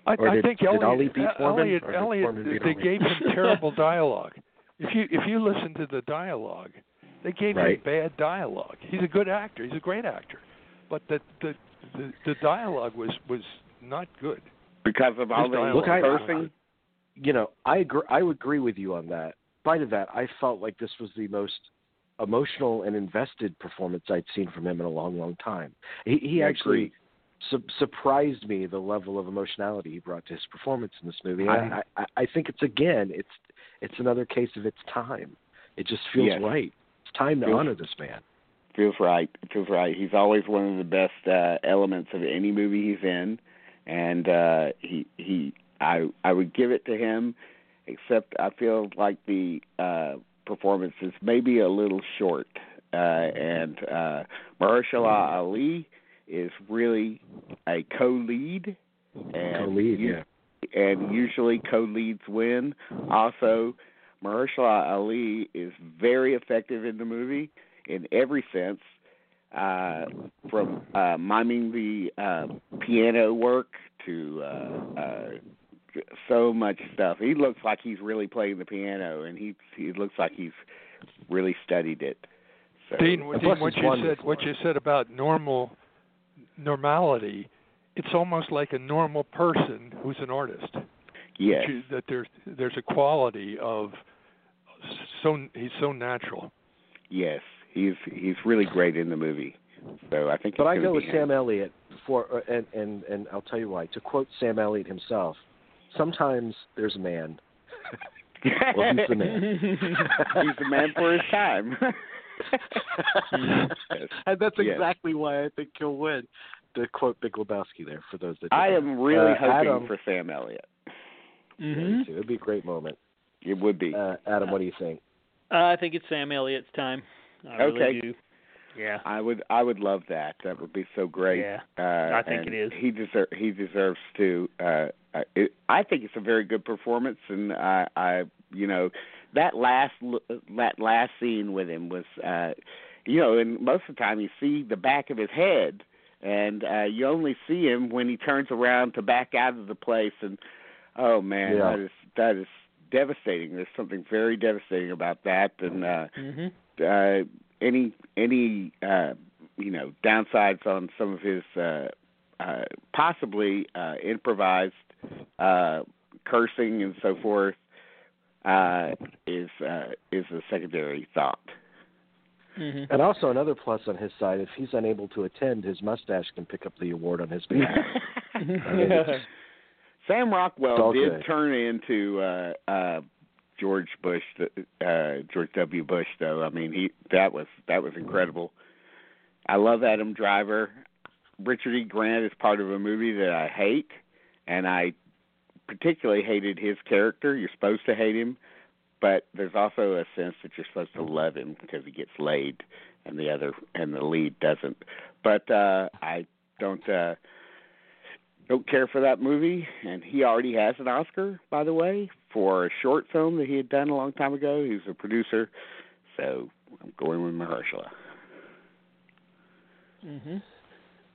I,
Or
I
did-
think
did
Elliot,
Ali beat uh, Foreman,
Elliot,
or
Elliot,
Foreman beat
they
Ali?
gave him terrible dialogue. If you if you listen to the dialogue, they gave
Right.
him bad dialogue. He's a good actor. He's a great actor, but the the the, the dialogue was was not good.
Because of all the
Look, I-
was
cursing.
you know, I agree. I would agree with you on that. Spite of that, I felt like this was the most emotional and invested performance I'd seen from him in a long, long time. He, he actually su- surprised me the level of emotionality he brought to his performance in this movie.
I-
I, I, I think it's again, it's it's another case of its time. It just feels
Yes.
right. It's time to
Feels-
honor this man.
feels right. Feels right. He's always one of the best uh, elements of any movie he's in, and uh, he he I I would give it to him, except I feel like the uh, performance is maybe a little short, uh, and uh, Mahershala Ali is really a co-lead, and
Co-lead,
you-
yeah.
and usually co-leads win. Also, Mahershala Ali is very effective in the movie in every sense, uh, from uh, miming the uh, piano work to uh, uh, so much stuff. He looks like he's really playing the piano, and he he looks like he's really studied it. So,
Dean, Dean what you
wonderful.
said, what you said about normal normality, it's almost like a normal person who's an artist.
yes,
That you- that there's there's a quality of so he's so natural.
yes, he's he's really great in the movie. So I think.
But I
gonna
go with
him.
Sam Elliott for, uh, and and and I'll tell you why. To quote Sam Elliott himself, sometimes there's a man. Well, he's the man.
he's the man for his time.
And that's
Yes.
exactly why I think he'll win. To quote Big Lebowski there, for those that
I
don't
am really
Uh,
hoping
Adam-
for Sam Elliott.
know.
hmm
It would be a great moment.
It would be.
Uh, Adam, what do you think?
I think it's Sam Elliott's time. I really
Okay.
do. Yeah.
I would I would love that. That would be so great.
Yeah.
Uh,
I think it is.
He deserve he deserves to. Uh, uh, it, I think it's a very good performance, and I, I you know that last that last scene with him was, uh, you know, and most of the time you see the back of his head, and uh, you only see him when he turns around to back out of the place, and oh man,
Yeah.
that is that is devastating. There's something very devastating about that, and. uh
Mhm.
uh, any any uh, you know downsides on some of his uh, uh, possibly uh, improvised uh, cursing and so forth uh, is uh, is a secondary thought.
Mhm.
And also another plus on his side, if he's unable to attend, his mustache can pick up the award on his behalf. I mean,
Sam Rockwell did
good.
turn into uh, uh, George Bush, uh, George W. Bush, though. I mean, he that was that was incredible. I love Adam Driver. Richard E. Grant is part of a movie that I hate, and I particularly hated his character. You're supposed to hate him, but there's also a sense that you're supposed to love him because he gets laid, and the other and the lead doesn't. But uh, I don't. Uh, don't care for that movie, and he already has an Oscar, by the way, for a short film that he had done a long time ago. He was a producer, so I'm going with Mahershala.
Mhm.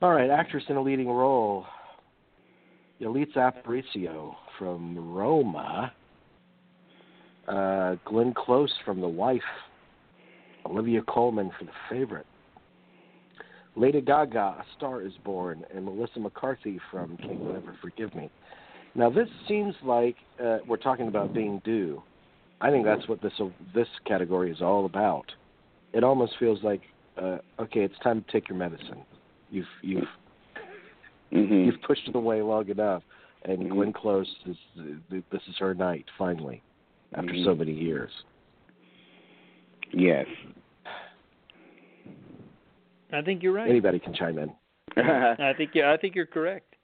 All right, actress in a leading role. Yalitza Aparicio from Roma. Uh, Glenn Close from The Wife. Olivia Colman for The Favorite. Lady Gaga, A Star is Born, and Melissa McCarthy from King Never Forgive Me. Now, this seems like uh, we're talking about being due. I think that's what this this category is all about. It almost feels like, uh, okay, it's time to take your medicine. You've you've
Mm-hmm.
you've pushed it away long enough, and
Mhm.
Glenn Close is this is her night finally, after
Mhm.
so many years.
Yes.
I think you're right.
Anybody can chime in.
I think yeah, I think you're correct.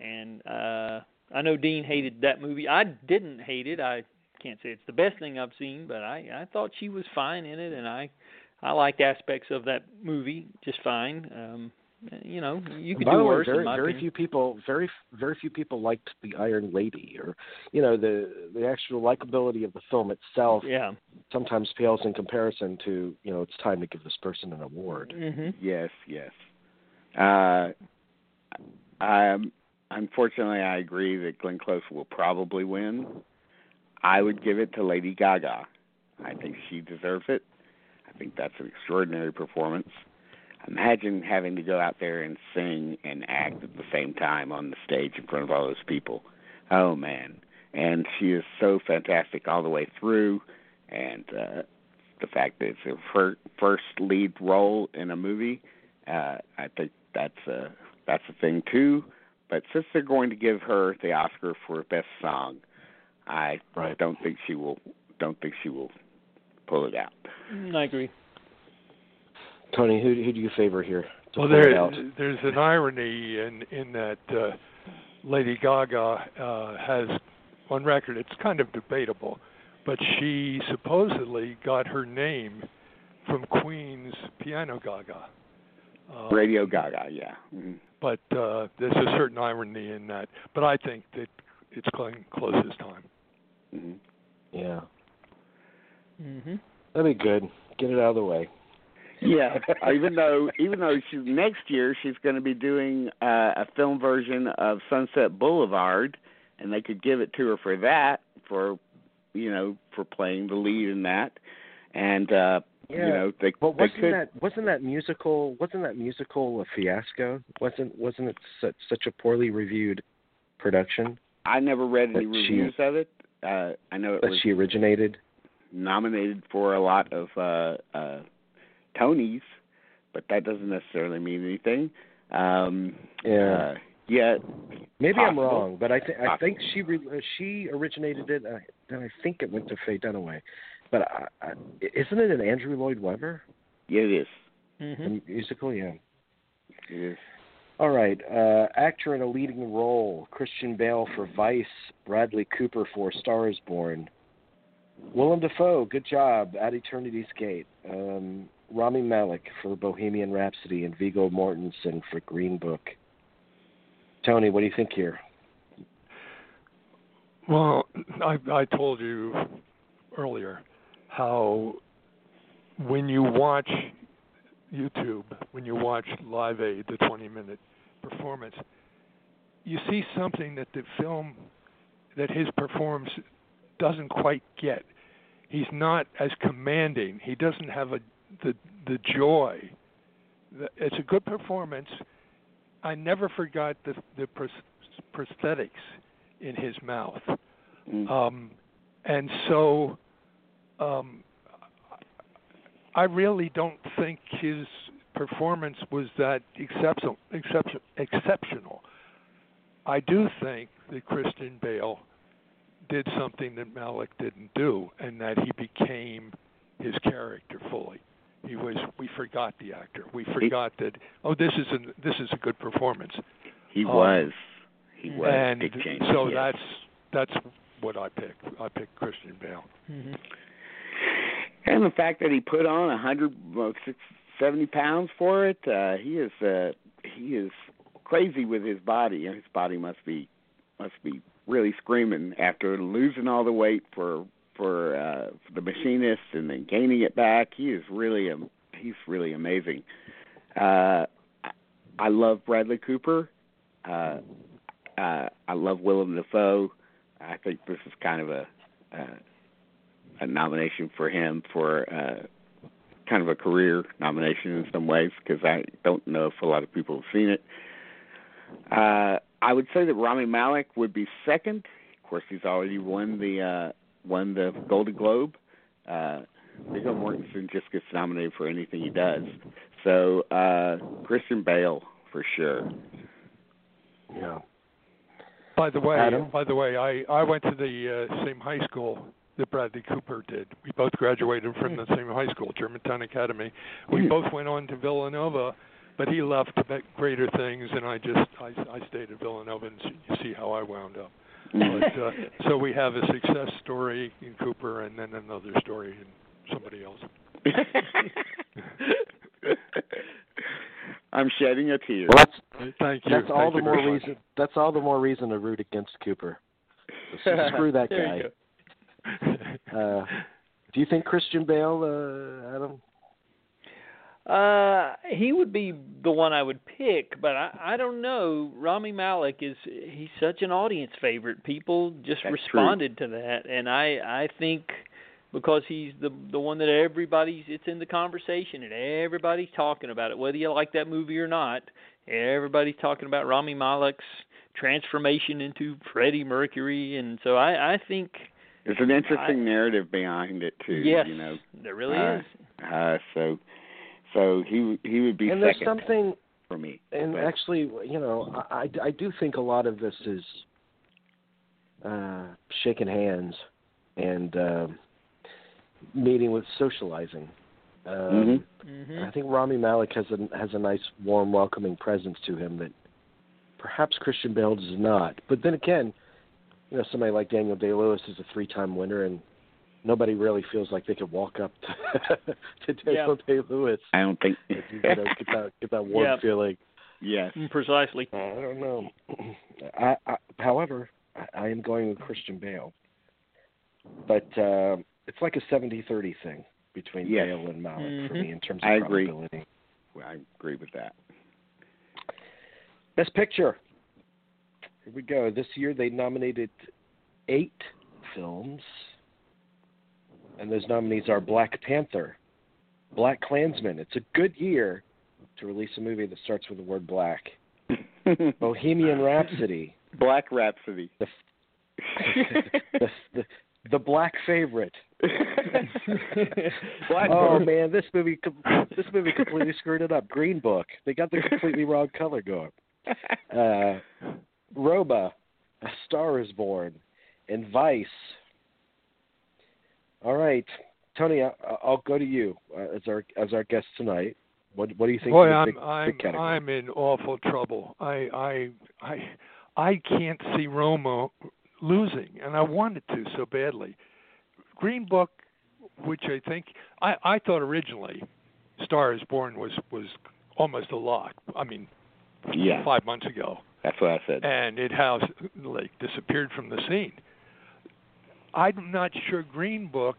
And uh I know Dean hated that movie. I didn't hate it. I can't say it's the best thing I've seen, but I I thought she was fine in it and I I liked aspects of that movie just fine. Um you know, you could
By
do
way,
worse
very very
opinion.
few people very very few people liked the Iron Lady, or you know the the actual likability of the film itself
Yeah.
sometimes pales in comparison to you know it's time to give this person an award.
Mm-hmm.
yes, yes. Uh, um, unfortunately, I agree that Glenn Close will probably win. I would give it to Lady Gaga. I think she deserves it. I think that's an extraordinary performance. Imagine having to go out there and sing and act at the same time on the stage in front of all those people. Oh man. And she is so fantastic all the way through and uh the fact that it's her fir- first lead role in a movie, uh I think that's a that's a thing too. But since they're going to give her the Oscar for best song, I
Right.
don't think she will don't think she will pull it out.
Mm, I agree.
Tony, who who do you favor here?
well, there, there's an irony in in that uh, Lady Gaga uh, has on record. It's kind of debatable, but she supposedly got her name from Queen's Piano Gaga.
Uh, Radio Gaga, yeah. Mm-hmm.
But uh, there's a certain irony in that. But I think that it's closest time.
Mm-hmm.
Yeah.
Mhm.
That'd be good. Get it out of the way.
Yeah, even though even though she next year she's going to be doing uh, a film version of Sunset Boulevard, and they could give it to her for that for you know for playing the lead in that, and uh,
Yeah.
you know they
But wasn't
could
that wasn't that musical wasn't that musical a fiasco? Wasn't wasn't it such, such a poorly reviewed production
I never read any
that she-
reviews of it. Uh, I know it
that
was
she originated?
nominated for a lot of uh, uh, Tonys, but that doesn't necessarily mean anything. Um,
Yeah.
Uh, yeah.
Maybe I'm wrong, but I think I think she re- uh, she originated it, uh, and I think it went to Faye Dunaway. But I, I, isn't it an Andrew Lloyd Webber
Yeah, it is.
Mhm.
a musical? Yeah.
It is.
All right. Uh, actor in a leading role: Christian Bale for Vice, Bradley Cooper for Stars Born, Willem Dafoe. Good job at Eternity's Gate. Um, Rami Malek for Bohemian Rhapsody, and Viggo Mortensen for Green Book. Tony, what do you think here?
Well, I, I told you earlier how when you watch YouTube, when you watch Live Aid, the 20 minute performance, you see something that the film, that his performance doesn't quite get. He's not as commanding. He doesn't have a the the joy. It's a good performance. I never forgot the the prosthetics in his mouth.
Mm.
Um, and so um, I really don't think his performance was that exceptional. Exception, exceptional. I do think that Christian Bale did something that Malek didn't do, and that he became his character fully. He was. We forgot the actor. We forgot that. Oh, this is a this is a good performance.
He
Um,
was. He was.
and
Dick Cheney,
so
yes.
that's that's what I picked. I picked Christian Bale.
Mhm.
And the fact that he put on a hundred, seventy pounds for it, uh, he is uh, he is crazy with his body. and His body must be must be really screaming after losing all the weight for for, uh, for the machinist and then gaining it back. He is really um, he's really amazing. Uh, I- love Bradley Cooper. Uh, uh, I love Willem Dafoe. I think this is kind of a uh, a nomination for him for uh, kind of a career nomination in some ways because I don't know if a lot of people have seen it. Uh, I would say that Rami Malek would be second. Of course, he's already won the uh, won the Golden Globe. Uh, Viggo Mortensen just gets nominated for anything he does. So uh, Christian Bale for sure.
Yeah.
By the way,
Adam?
by the way, I I went to the uh, same high school that Bradley Cooper did. We both graduated from the same high school, Germantown Academy. We
Hmm.
both went on to Villanova, but he left to make greater things, and I just I I stayed at Villanova and see, you see how I wound up. But uh, so we have a success story in Cooper, and then another story in somebody else.
I'm shedding a tear.
Well, that's
Thank you.
that's all
Thank
the more
very much.
reason. That's all the more reason to root against Cooper. So screw that guy. Uh, do you think Christian Bale, uh, Adam?
Uh, he would be the one I would pick, but I I don't know. Rami Malek is he's such an audience favorite. People just
That's
responded to that, and I I think because he's the the one that everybody's it's in the conversation and everybody's talking about it, whether you like that movie or not. Everybody's talking about Rami Malek's transformation into Freddie Mercury, and so I I think
There's an interesting
I-
narrative behind it too.
yes,
You know,
there really
uh,
is.
uh, so so he he would be
and there's
second
something,
for me.
and
But-
actually, you know, I, I, I do think a lot of this is uh, shaking hands and uh, meeting with socializing. Um,
Mhm.
I think Rami Malek has a has a nice, warm, welcoming presence to him that perhaps Christian Bale does not. But then again, you know, somebody like Daniel Day Lewis is a three-time winner, and nobody really feels like they could walk up to, to Daniel Day Lewis.
I don't think.
You know, get that get that warm
Yeah.
feeling.
yes.
Mm, Precisely.
I don't know. I, I, however, I, I am going with Christian Bale, but uh, it's like a 70-30 thing between
Yes.
Bale and Malek for
Mhm.
me in terms of
I agree.
probability.
Well, I agree with that.
Best Picture. Here we go. This year they nominated eight films, and those nominees are Black Panther, Black Klansman. It's a good year to release a movie that starts with the word black. Bohemian Rhapsody,
Black Rhapsody.
the, the, the, the Black Favorite.
Black
Oh man, this movie this movie completely screwed it up. Green Book. They got the completely wrong color going. Uh, Roma, A Star Is Born, and Vice. All right, Tony, I, I'll go to you uh, as our as our guest tonight. What what do you think?
Boy,
of the
I'm
big,
I'm
big?
I'm in awful trouble. I I I I can't see Roma losing, and I wanted to so badly. Green Book, which I think I I thought originally, Star is Born was was almost a lock. I mean,
Yeah.
five months ago,
That's what I said.
and it has like disappeared from the scene. I'm not sure Green Book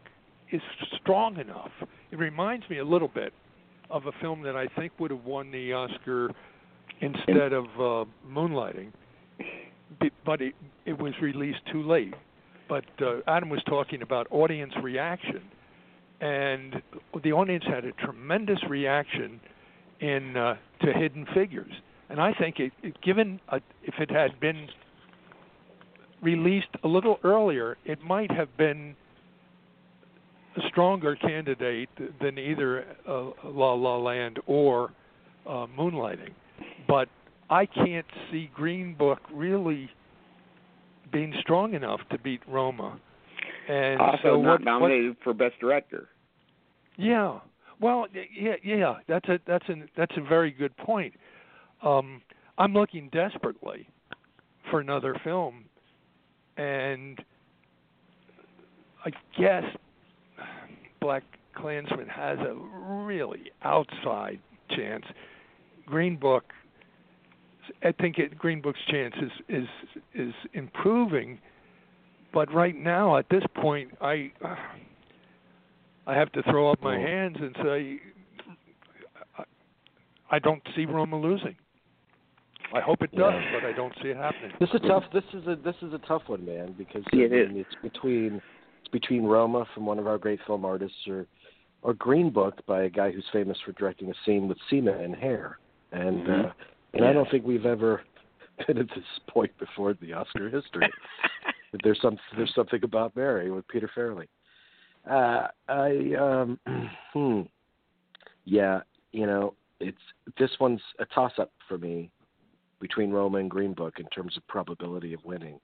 is strong enough. It reminds me a little bit of a film that I think would have won the Oscar instead of uh, Moonlighting, but it it was released too late. But uh, Adam was talking about audience reaction, and the audience had a tremendous reaction in uh, to Hidden Figures, and I think it, it given a, if it had been released a little earlier, it might have been a stronger candidate than either uh, La La Land or uh, Moonlighting. But I can't see Green Book really being strong enough to beat Roma. And
also
so
not
what, what,
nominated for Best Director.
yeah. Well, yeah, yeah. That's a that's a that's a very good point. Um, I'm looking desperately for another film, and I guess Black Klansman has a really outside chance. Green Book, I think it, Green Book's chance is is is improving, but right now at this point, I. I have to throw up my
Oh.
hands and say, I, I don't see Roma losing. I hope it does,
Yeah.
but I don't see it happening.
This is a tough. This is a this is a tough one, man, because
Yeah,
I
it is.
mean, it's between it's between Roma from one of our great film artists, or or Green Book by a guy who's famous for directing a scene with semen and hair, and
Mhm.
uh, and I don't think we've ever been at this point before in the Oscar history. But there's some there's something about Mary with Peter Farrelly. Uh, I um, hmm, yeah, you know, it's this one's a toss up for me between Roma and Green Book in terms of probability of winning,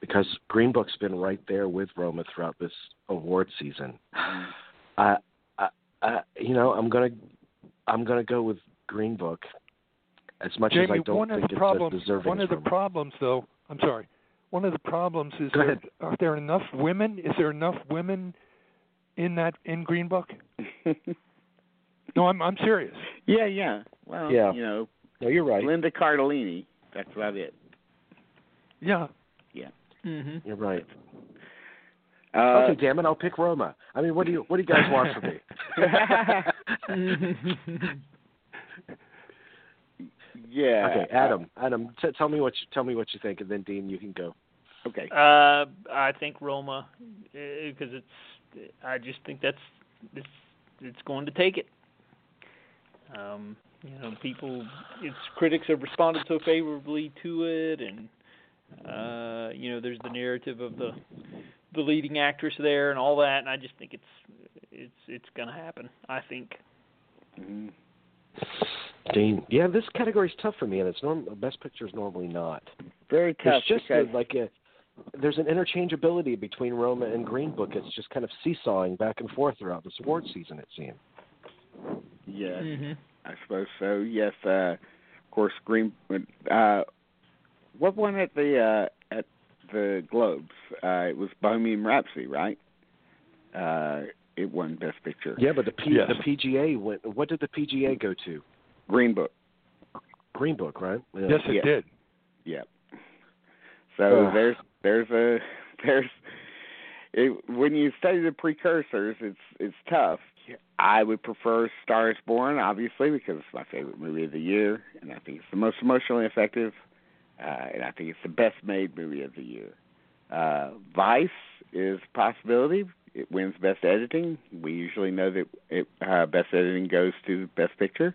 because Green Book's been right there with Roma throughout this award season. I, I, I you know, I'm gonna I'm gonna go with Green Book. As much as I don't
one
think
of the
it's
problems,
as deserving
one
as
of the
Roma.
problems, though, I'm sorry. One of the problems is
Go
there,
ahead.
are there enough women? Is there enough women in that in Green Book? No, I'm I'm serious.
yeah, yeah. Well,
Yeah.
you know,
no, you're right.
Linda Cardellini. That's about it.
Yeah. Yeah.
Mhm.
You're right.
Uh,
okay, damn it, I'll pick Roma. I mean, what do you what do you guys want from me?
yeah.
okay, Adam, Adam, t- tell me what you tell me what you think, and then Dean, you can go.
Okay.
Uh, I think Roma, because it's. I just think that's it's it's going to take it. Um, you know, people, its critics have responded so favorably to it, and uh, you know, there's the narrative of the the leading actress there and all that, and I just think it's it's it's going to happen. I think.
Mhm.
Dean, yeah, this category's tough for me, and it's norm- best picture is normally not.
Very tough
There's just
because
a, like a there's an interchangeability between Roma and Green Book. It's just kind of seesawing back and forth throughout this award season. It seems.
Yes,
hmm
I suppose so. Yes, uh, of course, Green. Uh, what won at the uh, at the Globes? Uh, it was Bohemian Rhapsody, right? Uh, it won Best Picture.
Yeah, but the P,
Yes.
the PGA went. What did the PGA go to?
Green Book.
Green Book, right? Yeah.
Yes, it
Yeah.
did.
Yeah. So
Ugh.
there's there's a there's it, when you study the precursors, it's it's tough. I would prefer Stars Born, obviously, because it's my favorite movie of the year, and I think it's the most emotionally effective, uh, and I think it's the best made movie of the year. Uh, Vice is a possibility. It wins Best Editing. We usually know that it, uh, Best Editing goes to Best Picture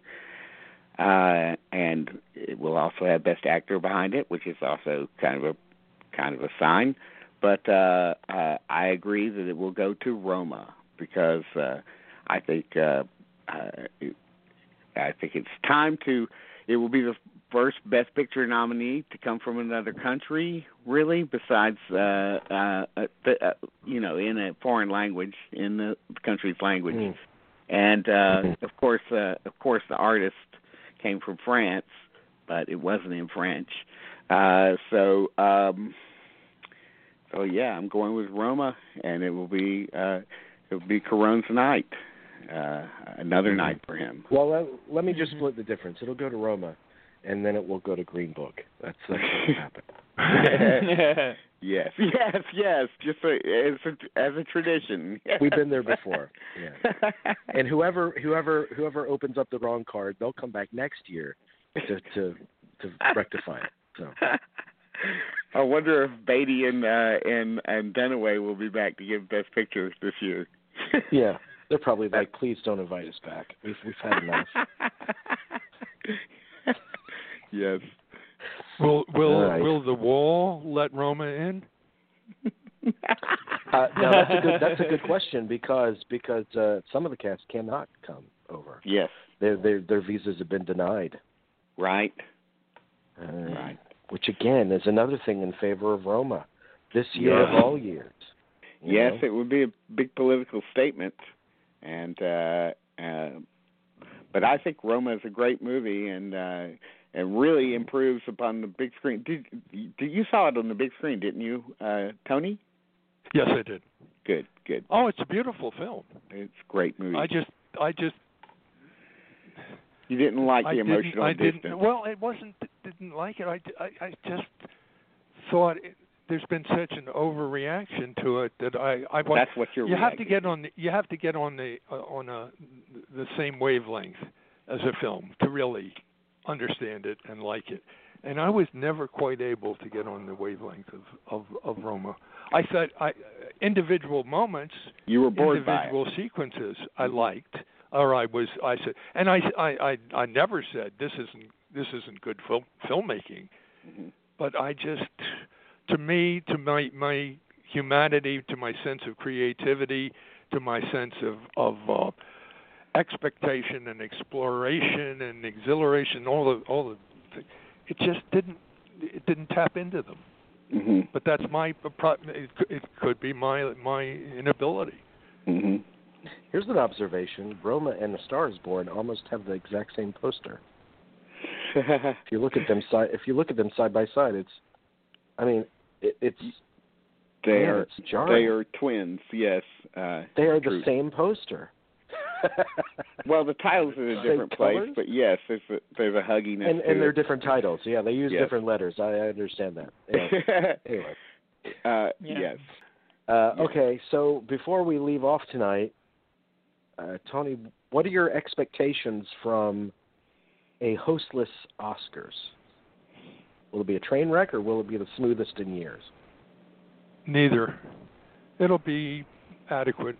uh, and it will also have Best Actor behind it, which is also kind of a kind of a sign. But uh, uh, I agree that it will go to Roma because uh, I think uh, uh, I think it's time to. It will be the first Best Picture nominee to come from another country, really, besides uh, uh, uh, th- uh, you know in a foreign language in the country's language.
Mm.
And uh, of course, uh, of course, the artist came from France, but it wasn't in French. Uh, so, um, so yeah, I'm going with Roma, and it will be uh, it will be Cuarón's night, uh, another night for him.
Well, let, let me just
Mhm.
split the difference. It'll go to Roma, and then it will go to Green Book. That's that's what happened. happen.
Yes, yes, yes. Just a, as a as a tradition.
We've been there before. Yeah. And whoever whoever whoever opens up the wrong card, they'll come back next year to to to rectify it. So
I wonder if Beatty and uh, and and Dunaway will be back to give Best pictures this year.
yeah, they're probably like, please don't invite us back. We've we've had enough.
yes.
Will will
All right.
will the wall let Roma in?
Uh, now that's a good that's a good question because because uh, some of the cast cannot come over.
Yes.
Their their their visas have been denied.
Right.
Uh,
Right.
Which again is another thing in favor of Roma. This year
Yeah.
of all years.
Yes,
know?
it would be a big political statement, and uh, uh, but I think Roma is a great movie and uh, and really improves upon the big screen. Did, did you saw it on the big screen, didn't you, uh, Tony?
Yes, I did.
Good, good.
Oh, it's a beautiful film.
It's a great movie.
I just I just
you didn't like
I
the
didn't,
emotional
I
distance.
didn't. Well, it wasn't. Didn't like it. I, I, I just thought it, there's been such an overreaction to it that I I want.
That's what you're.
You have to get on. The, you have to get on the uh, on a the same wavelength as a film to really understand it and like it. And I was never quite able to get on the wavelength of of, of Roma. I thought I individual moments
You were bored by it.
individual sequences I liked, or I was I said, and I I I, I never said this isn't this isn't good film filmmaking,
Mhm.
but I just to me to my my humanity to my sense of creativity to my sense of of uh, expectation and exploration and exhilaration all the all the th- it just didn't it didn't tap into them
Mhm.
but that's my pro- it could- be my my inability
Mhm.
Here's an observation: Roma and A Star Is Born almost have the exact same poster. If you look at them side, if you look at them side by side, it's, I mean, it, it's
they
man,
are
it's
they are twins. Yes. Uh,
They are
true.
the same poster.
Well, the titles are in a
Same
different place,
colors?
but yes, there's a there's a hugginess
and and they're
it.
different titles. Yeah, they use
Yes.
different letters. I, I understand that. Yeah. anyway,
uh,
Yeah.
Yes.
uh, okay. So before we leave off tonight, uh, Tony, what are your expectations from a hostless Oscars? Will it be a train wreck or will it be the smoothest in years?
neither it'll be adequate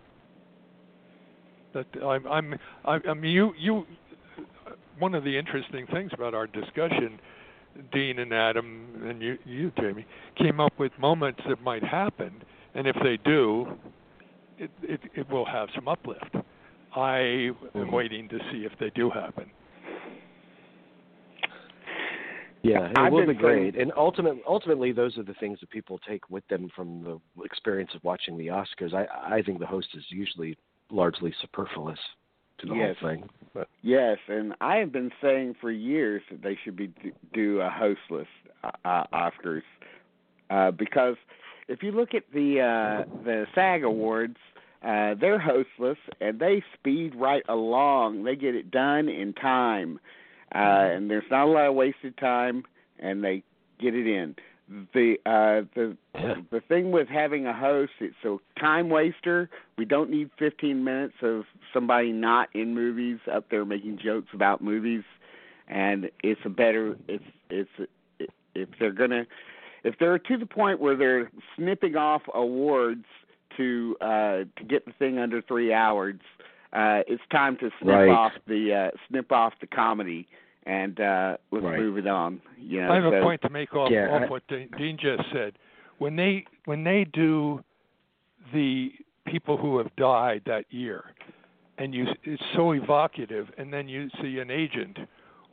that i'm i'm i I mean you you one of the interesting things about our discussion dean and adam and you you jamie came up with moments that might happen and if they do it it, it will have some uplift i am
Mhm.
waiting to see if they do happen
Yeah, it
I've
will be great.
saying-
And ultimately, ultimately, those are the things that people take with them from the experience of watching the Oscars. I, I think the host is usually largely superfluous. to the
Yes.
whole thing. But
Yes, and I have been saying for years that they should be do a hostless uh, uh, Oscars uh, because if you look at the uh, the SAG awards, uh, they're hostless and they speed right along. They get it done in time, uh, and there's not a lot of wasted time, and they get it in. The uh, the the thing with having a host, it's a time waster. We don't need 15 minutes of somebody not in movies up there making jokes about movies, and it's a better. It's it's if they're gonna if they're to the point where they're snipping off awards to uh to get the thing under three hours, uh it's time to snip
Right.
off the uh snip off the comedy and uh let's
Right.
move it on. You know,
I have
so,
a point to make off,
Yeah,
off
I-
what Dean Dean just said. When they when they do the people who have died that year, and you it's so evocative, and then you see an agent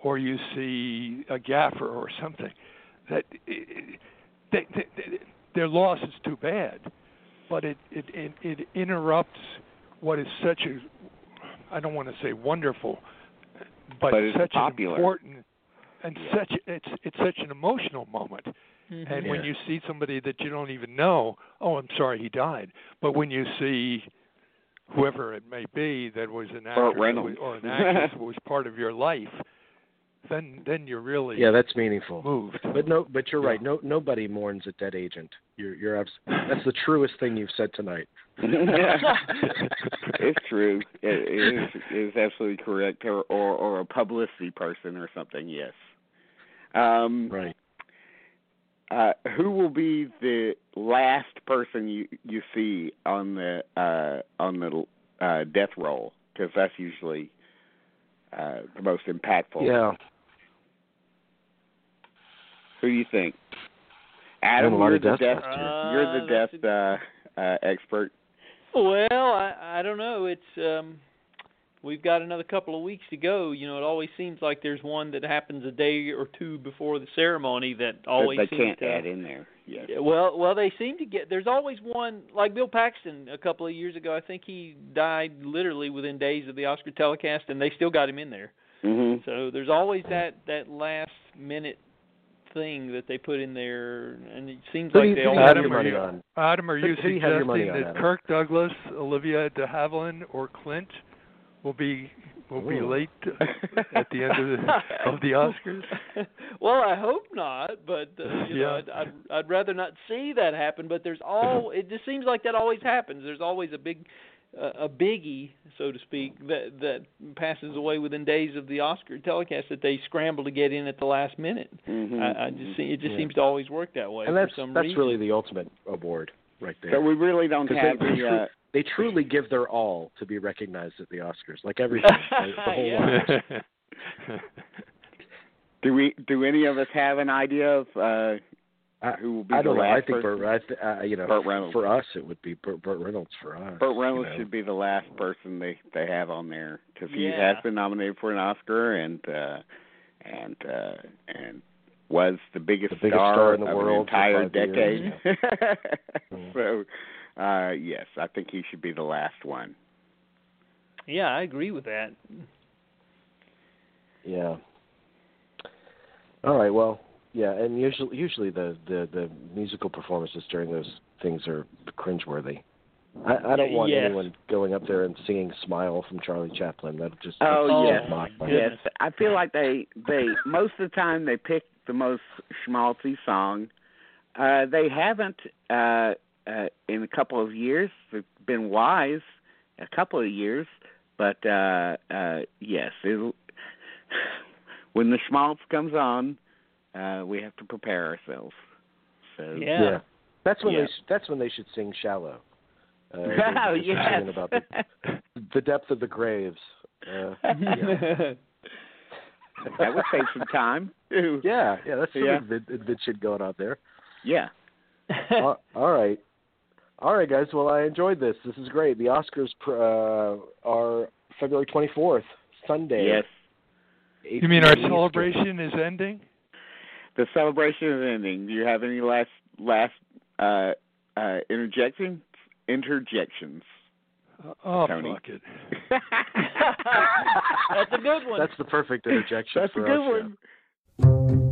or you see a gaffer or something, that it, they, they, they, their loss is too bad, but it, it it it interrupts what is such a I don't want to say wonderful, but,
But it's
such
popular.
an important and
Yeah.
such it's it's such an emotional moment.
Mhm.
And when
Yeah.
you see somebody that you don't even know, oh, I'm sorry he died. But when you see whoever it may be that was an actor
Burt
that
Reynolds.
was- or an actress who was part of your life, then then you're really
yeah, that's meaningful.
moved.
But no, but you're
Yeah.
right. No, nobody mourns a dead agent. You're, you're. abs- That's the truest thing you've said tonight.
It's true. It, it is it is absolutely correct, or, or or a publicity person or something. Yes. Um,
Right.
uh, who will be the last person you you see on the uh, on the uh, death roll? Because that's usually uh, the most impactful.
Yeah.
Who do you think? Adam, you're the
death
death.
last year.
You're
Uh,
the death uh, uh, expert.
Well, I I don't know. It's um we've got another couple of weeks to go. You know, it always seems like there's one that happens a day or two before the ceremony that always
they can't
to
add in there. Yes.
Well, well, they seem to get. There's always one like Bill Paxton a couple of years ago. I think he died literally within days of the Oscar telecast, and they still got him in there.
hmm
So there's always that that last minute thing that they put in there, and it seems
do
like they
who do you
always
have
Adam,
your money
you-
on?
Adam, are you
who have your money
suggesting
on,
that Kirk Douglas, Olivia de Havilland, or Clint will be will be
Ooh.
late at the end of the of the Oscars?
well, I hope not, but uh, you know, I'd, I'd I'd rather not see that happen. But there's all it just seems like that always happens. There's always a big a biggie, so to speak, that that passes away within days of the Oscar telecast that they scramble to get in at the last minute.
hmm
I, I just see it just
Yeah.
seems to always work that way
And that's
for some
that's
reason.
really the ultimate award right there.
So we really don't have
they, they,
the.
tru-
Uh,
they truly give their all to be recognized at the Oscars, like everything, the, the whole
Yeah.
lot.
do we? Do any of us have an idea of uh,
I,
who will be
I don't know.
last
I think
person?
Burt, I th- uh, you know,
Burt Reynolds.
for us it would be Burt, Burt Reynolds for us.
Burt Reynolds
you know.
should be the last person they they have on there because he
Yeah.
has been nominated for an Oscar and uh, and uh, and was the biggest,
The biggest
star,
star in the
of
world
an entire decade.
years, Mhm.
so, uh, yes, I think he should be the last one.
Yeah, I agree with that.
Yeah. All right. Well, yeah, and usually usually the the the musical performances during those things are cringeworthy. I, I don't want
Yes.
anyone going up there and singing "Smile" from Charlie Chaplin. That just
Oh,
that's
yes.
just my-
Yes, I feel like they they most of the time they pick the most schmaltzy song. Uh, they haven't uh, uh, in a couple of years. They've been wise a couple of years, but uh, uh, yes, it'll, when the schmaltz comes on, uh, we have to prepare ourselves. So
Yeah.
Yeah. That's when
Yeah.
they sh- that's when they should sing "Shallow." Uh, they
oh yes.
about the, the depth of the graves. Uh, yeah.
that would save some time.
yeah, yeah, that's some
Yeah.
Vid, vid shit going on there.
Yeah.
all, all right, all right, guys. Well, I enjoyed this. This is great. The Oscars pr- uh, are February twenty fourth, Sunday.
Yes.
You mean our
p.m. Eastern.
celebration is ending?
The celebration is ending. Do you have any last last uh, uh, interjections? Interjections.
oh,
Tony.
fuck it.
That's a good one.
That's the perfect interjection
That's a good
our show.
one.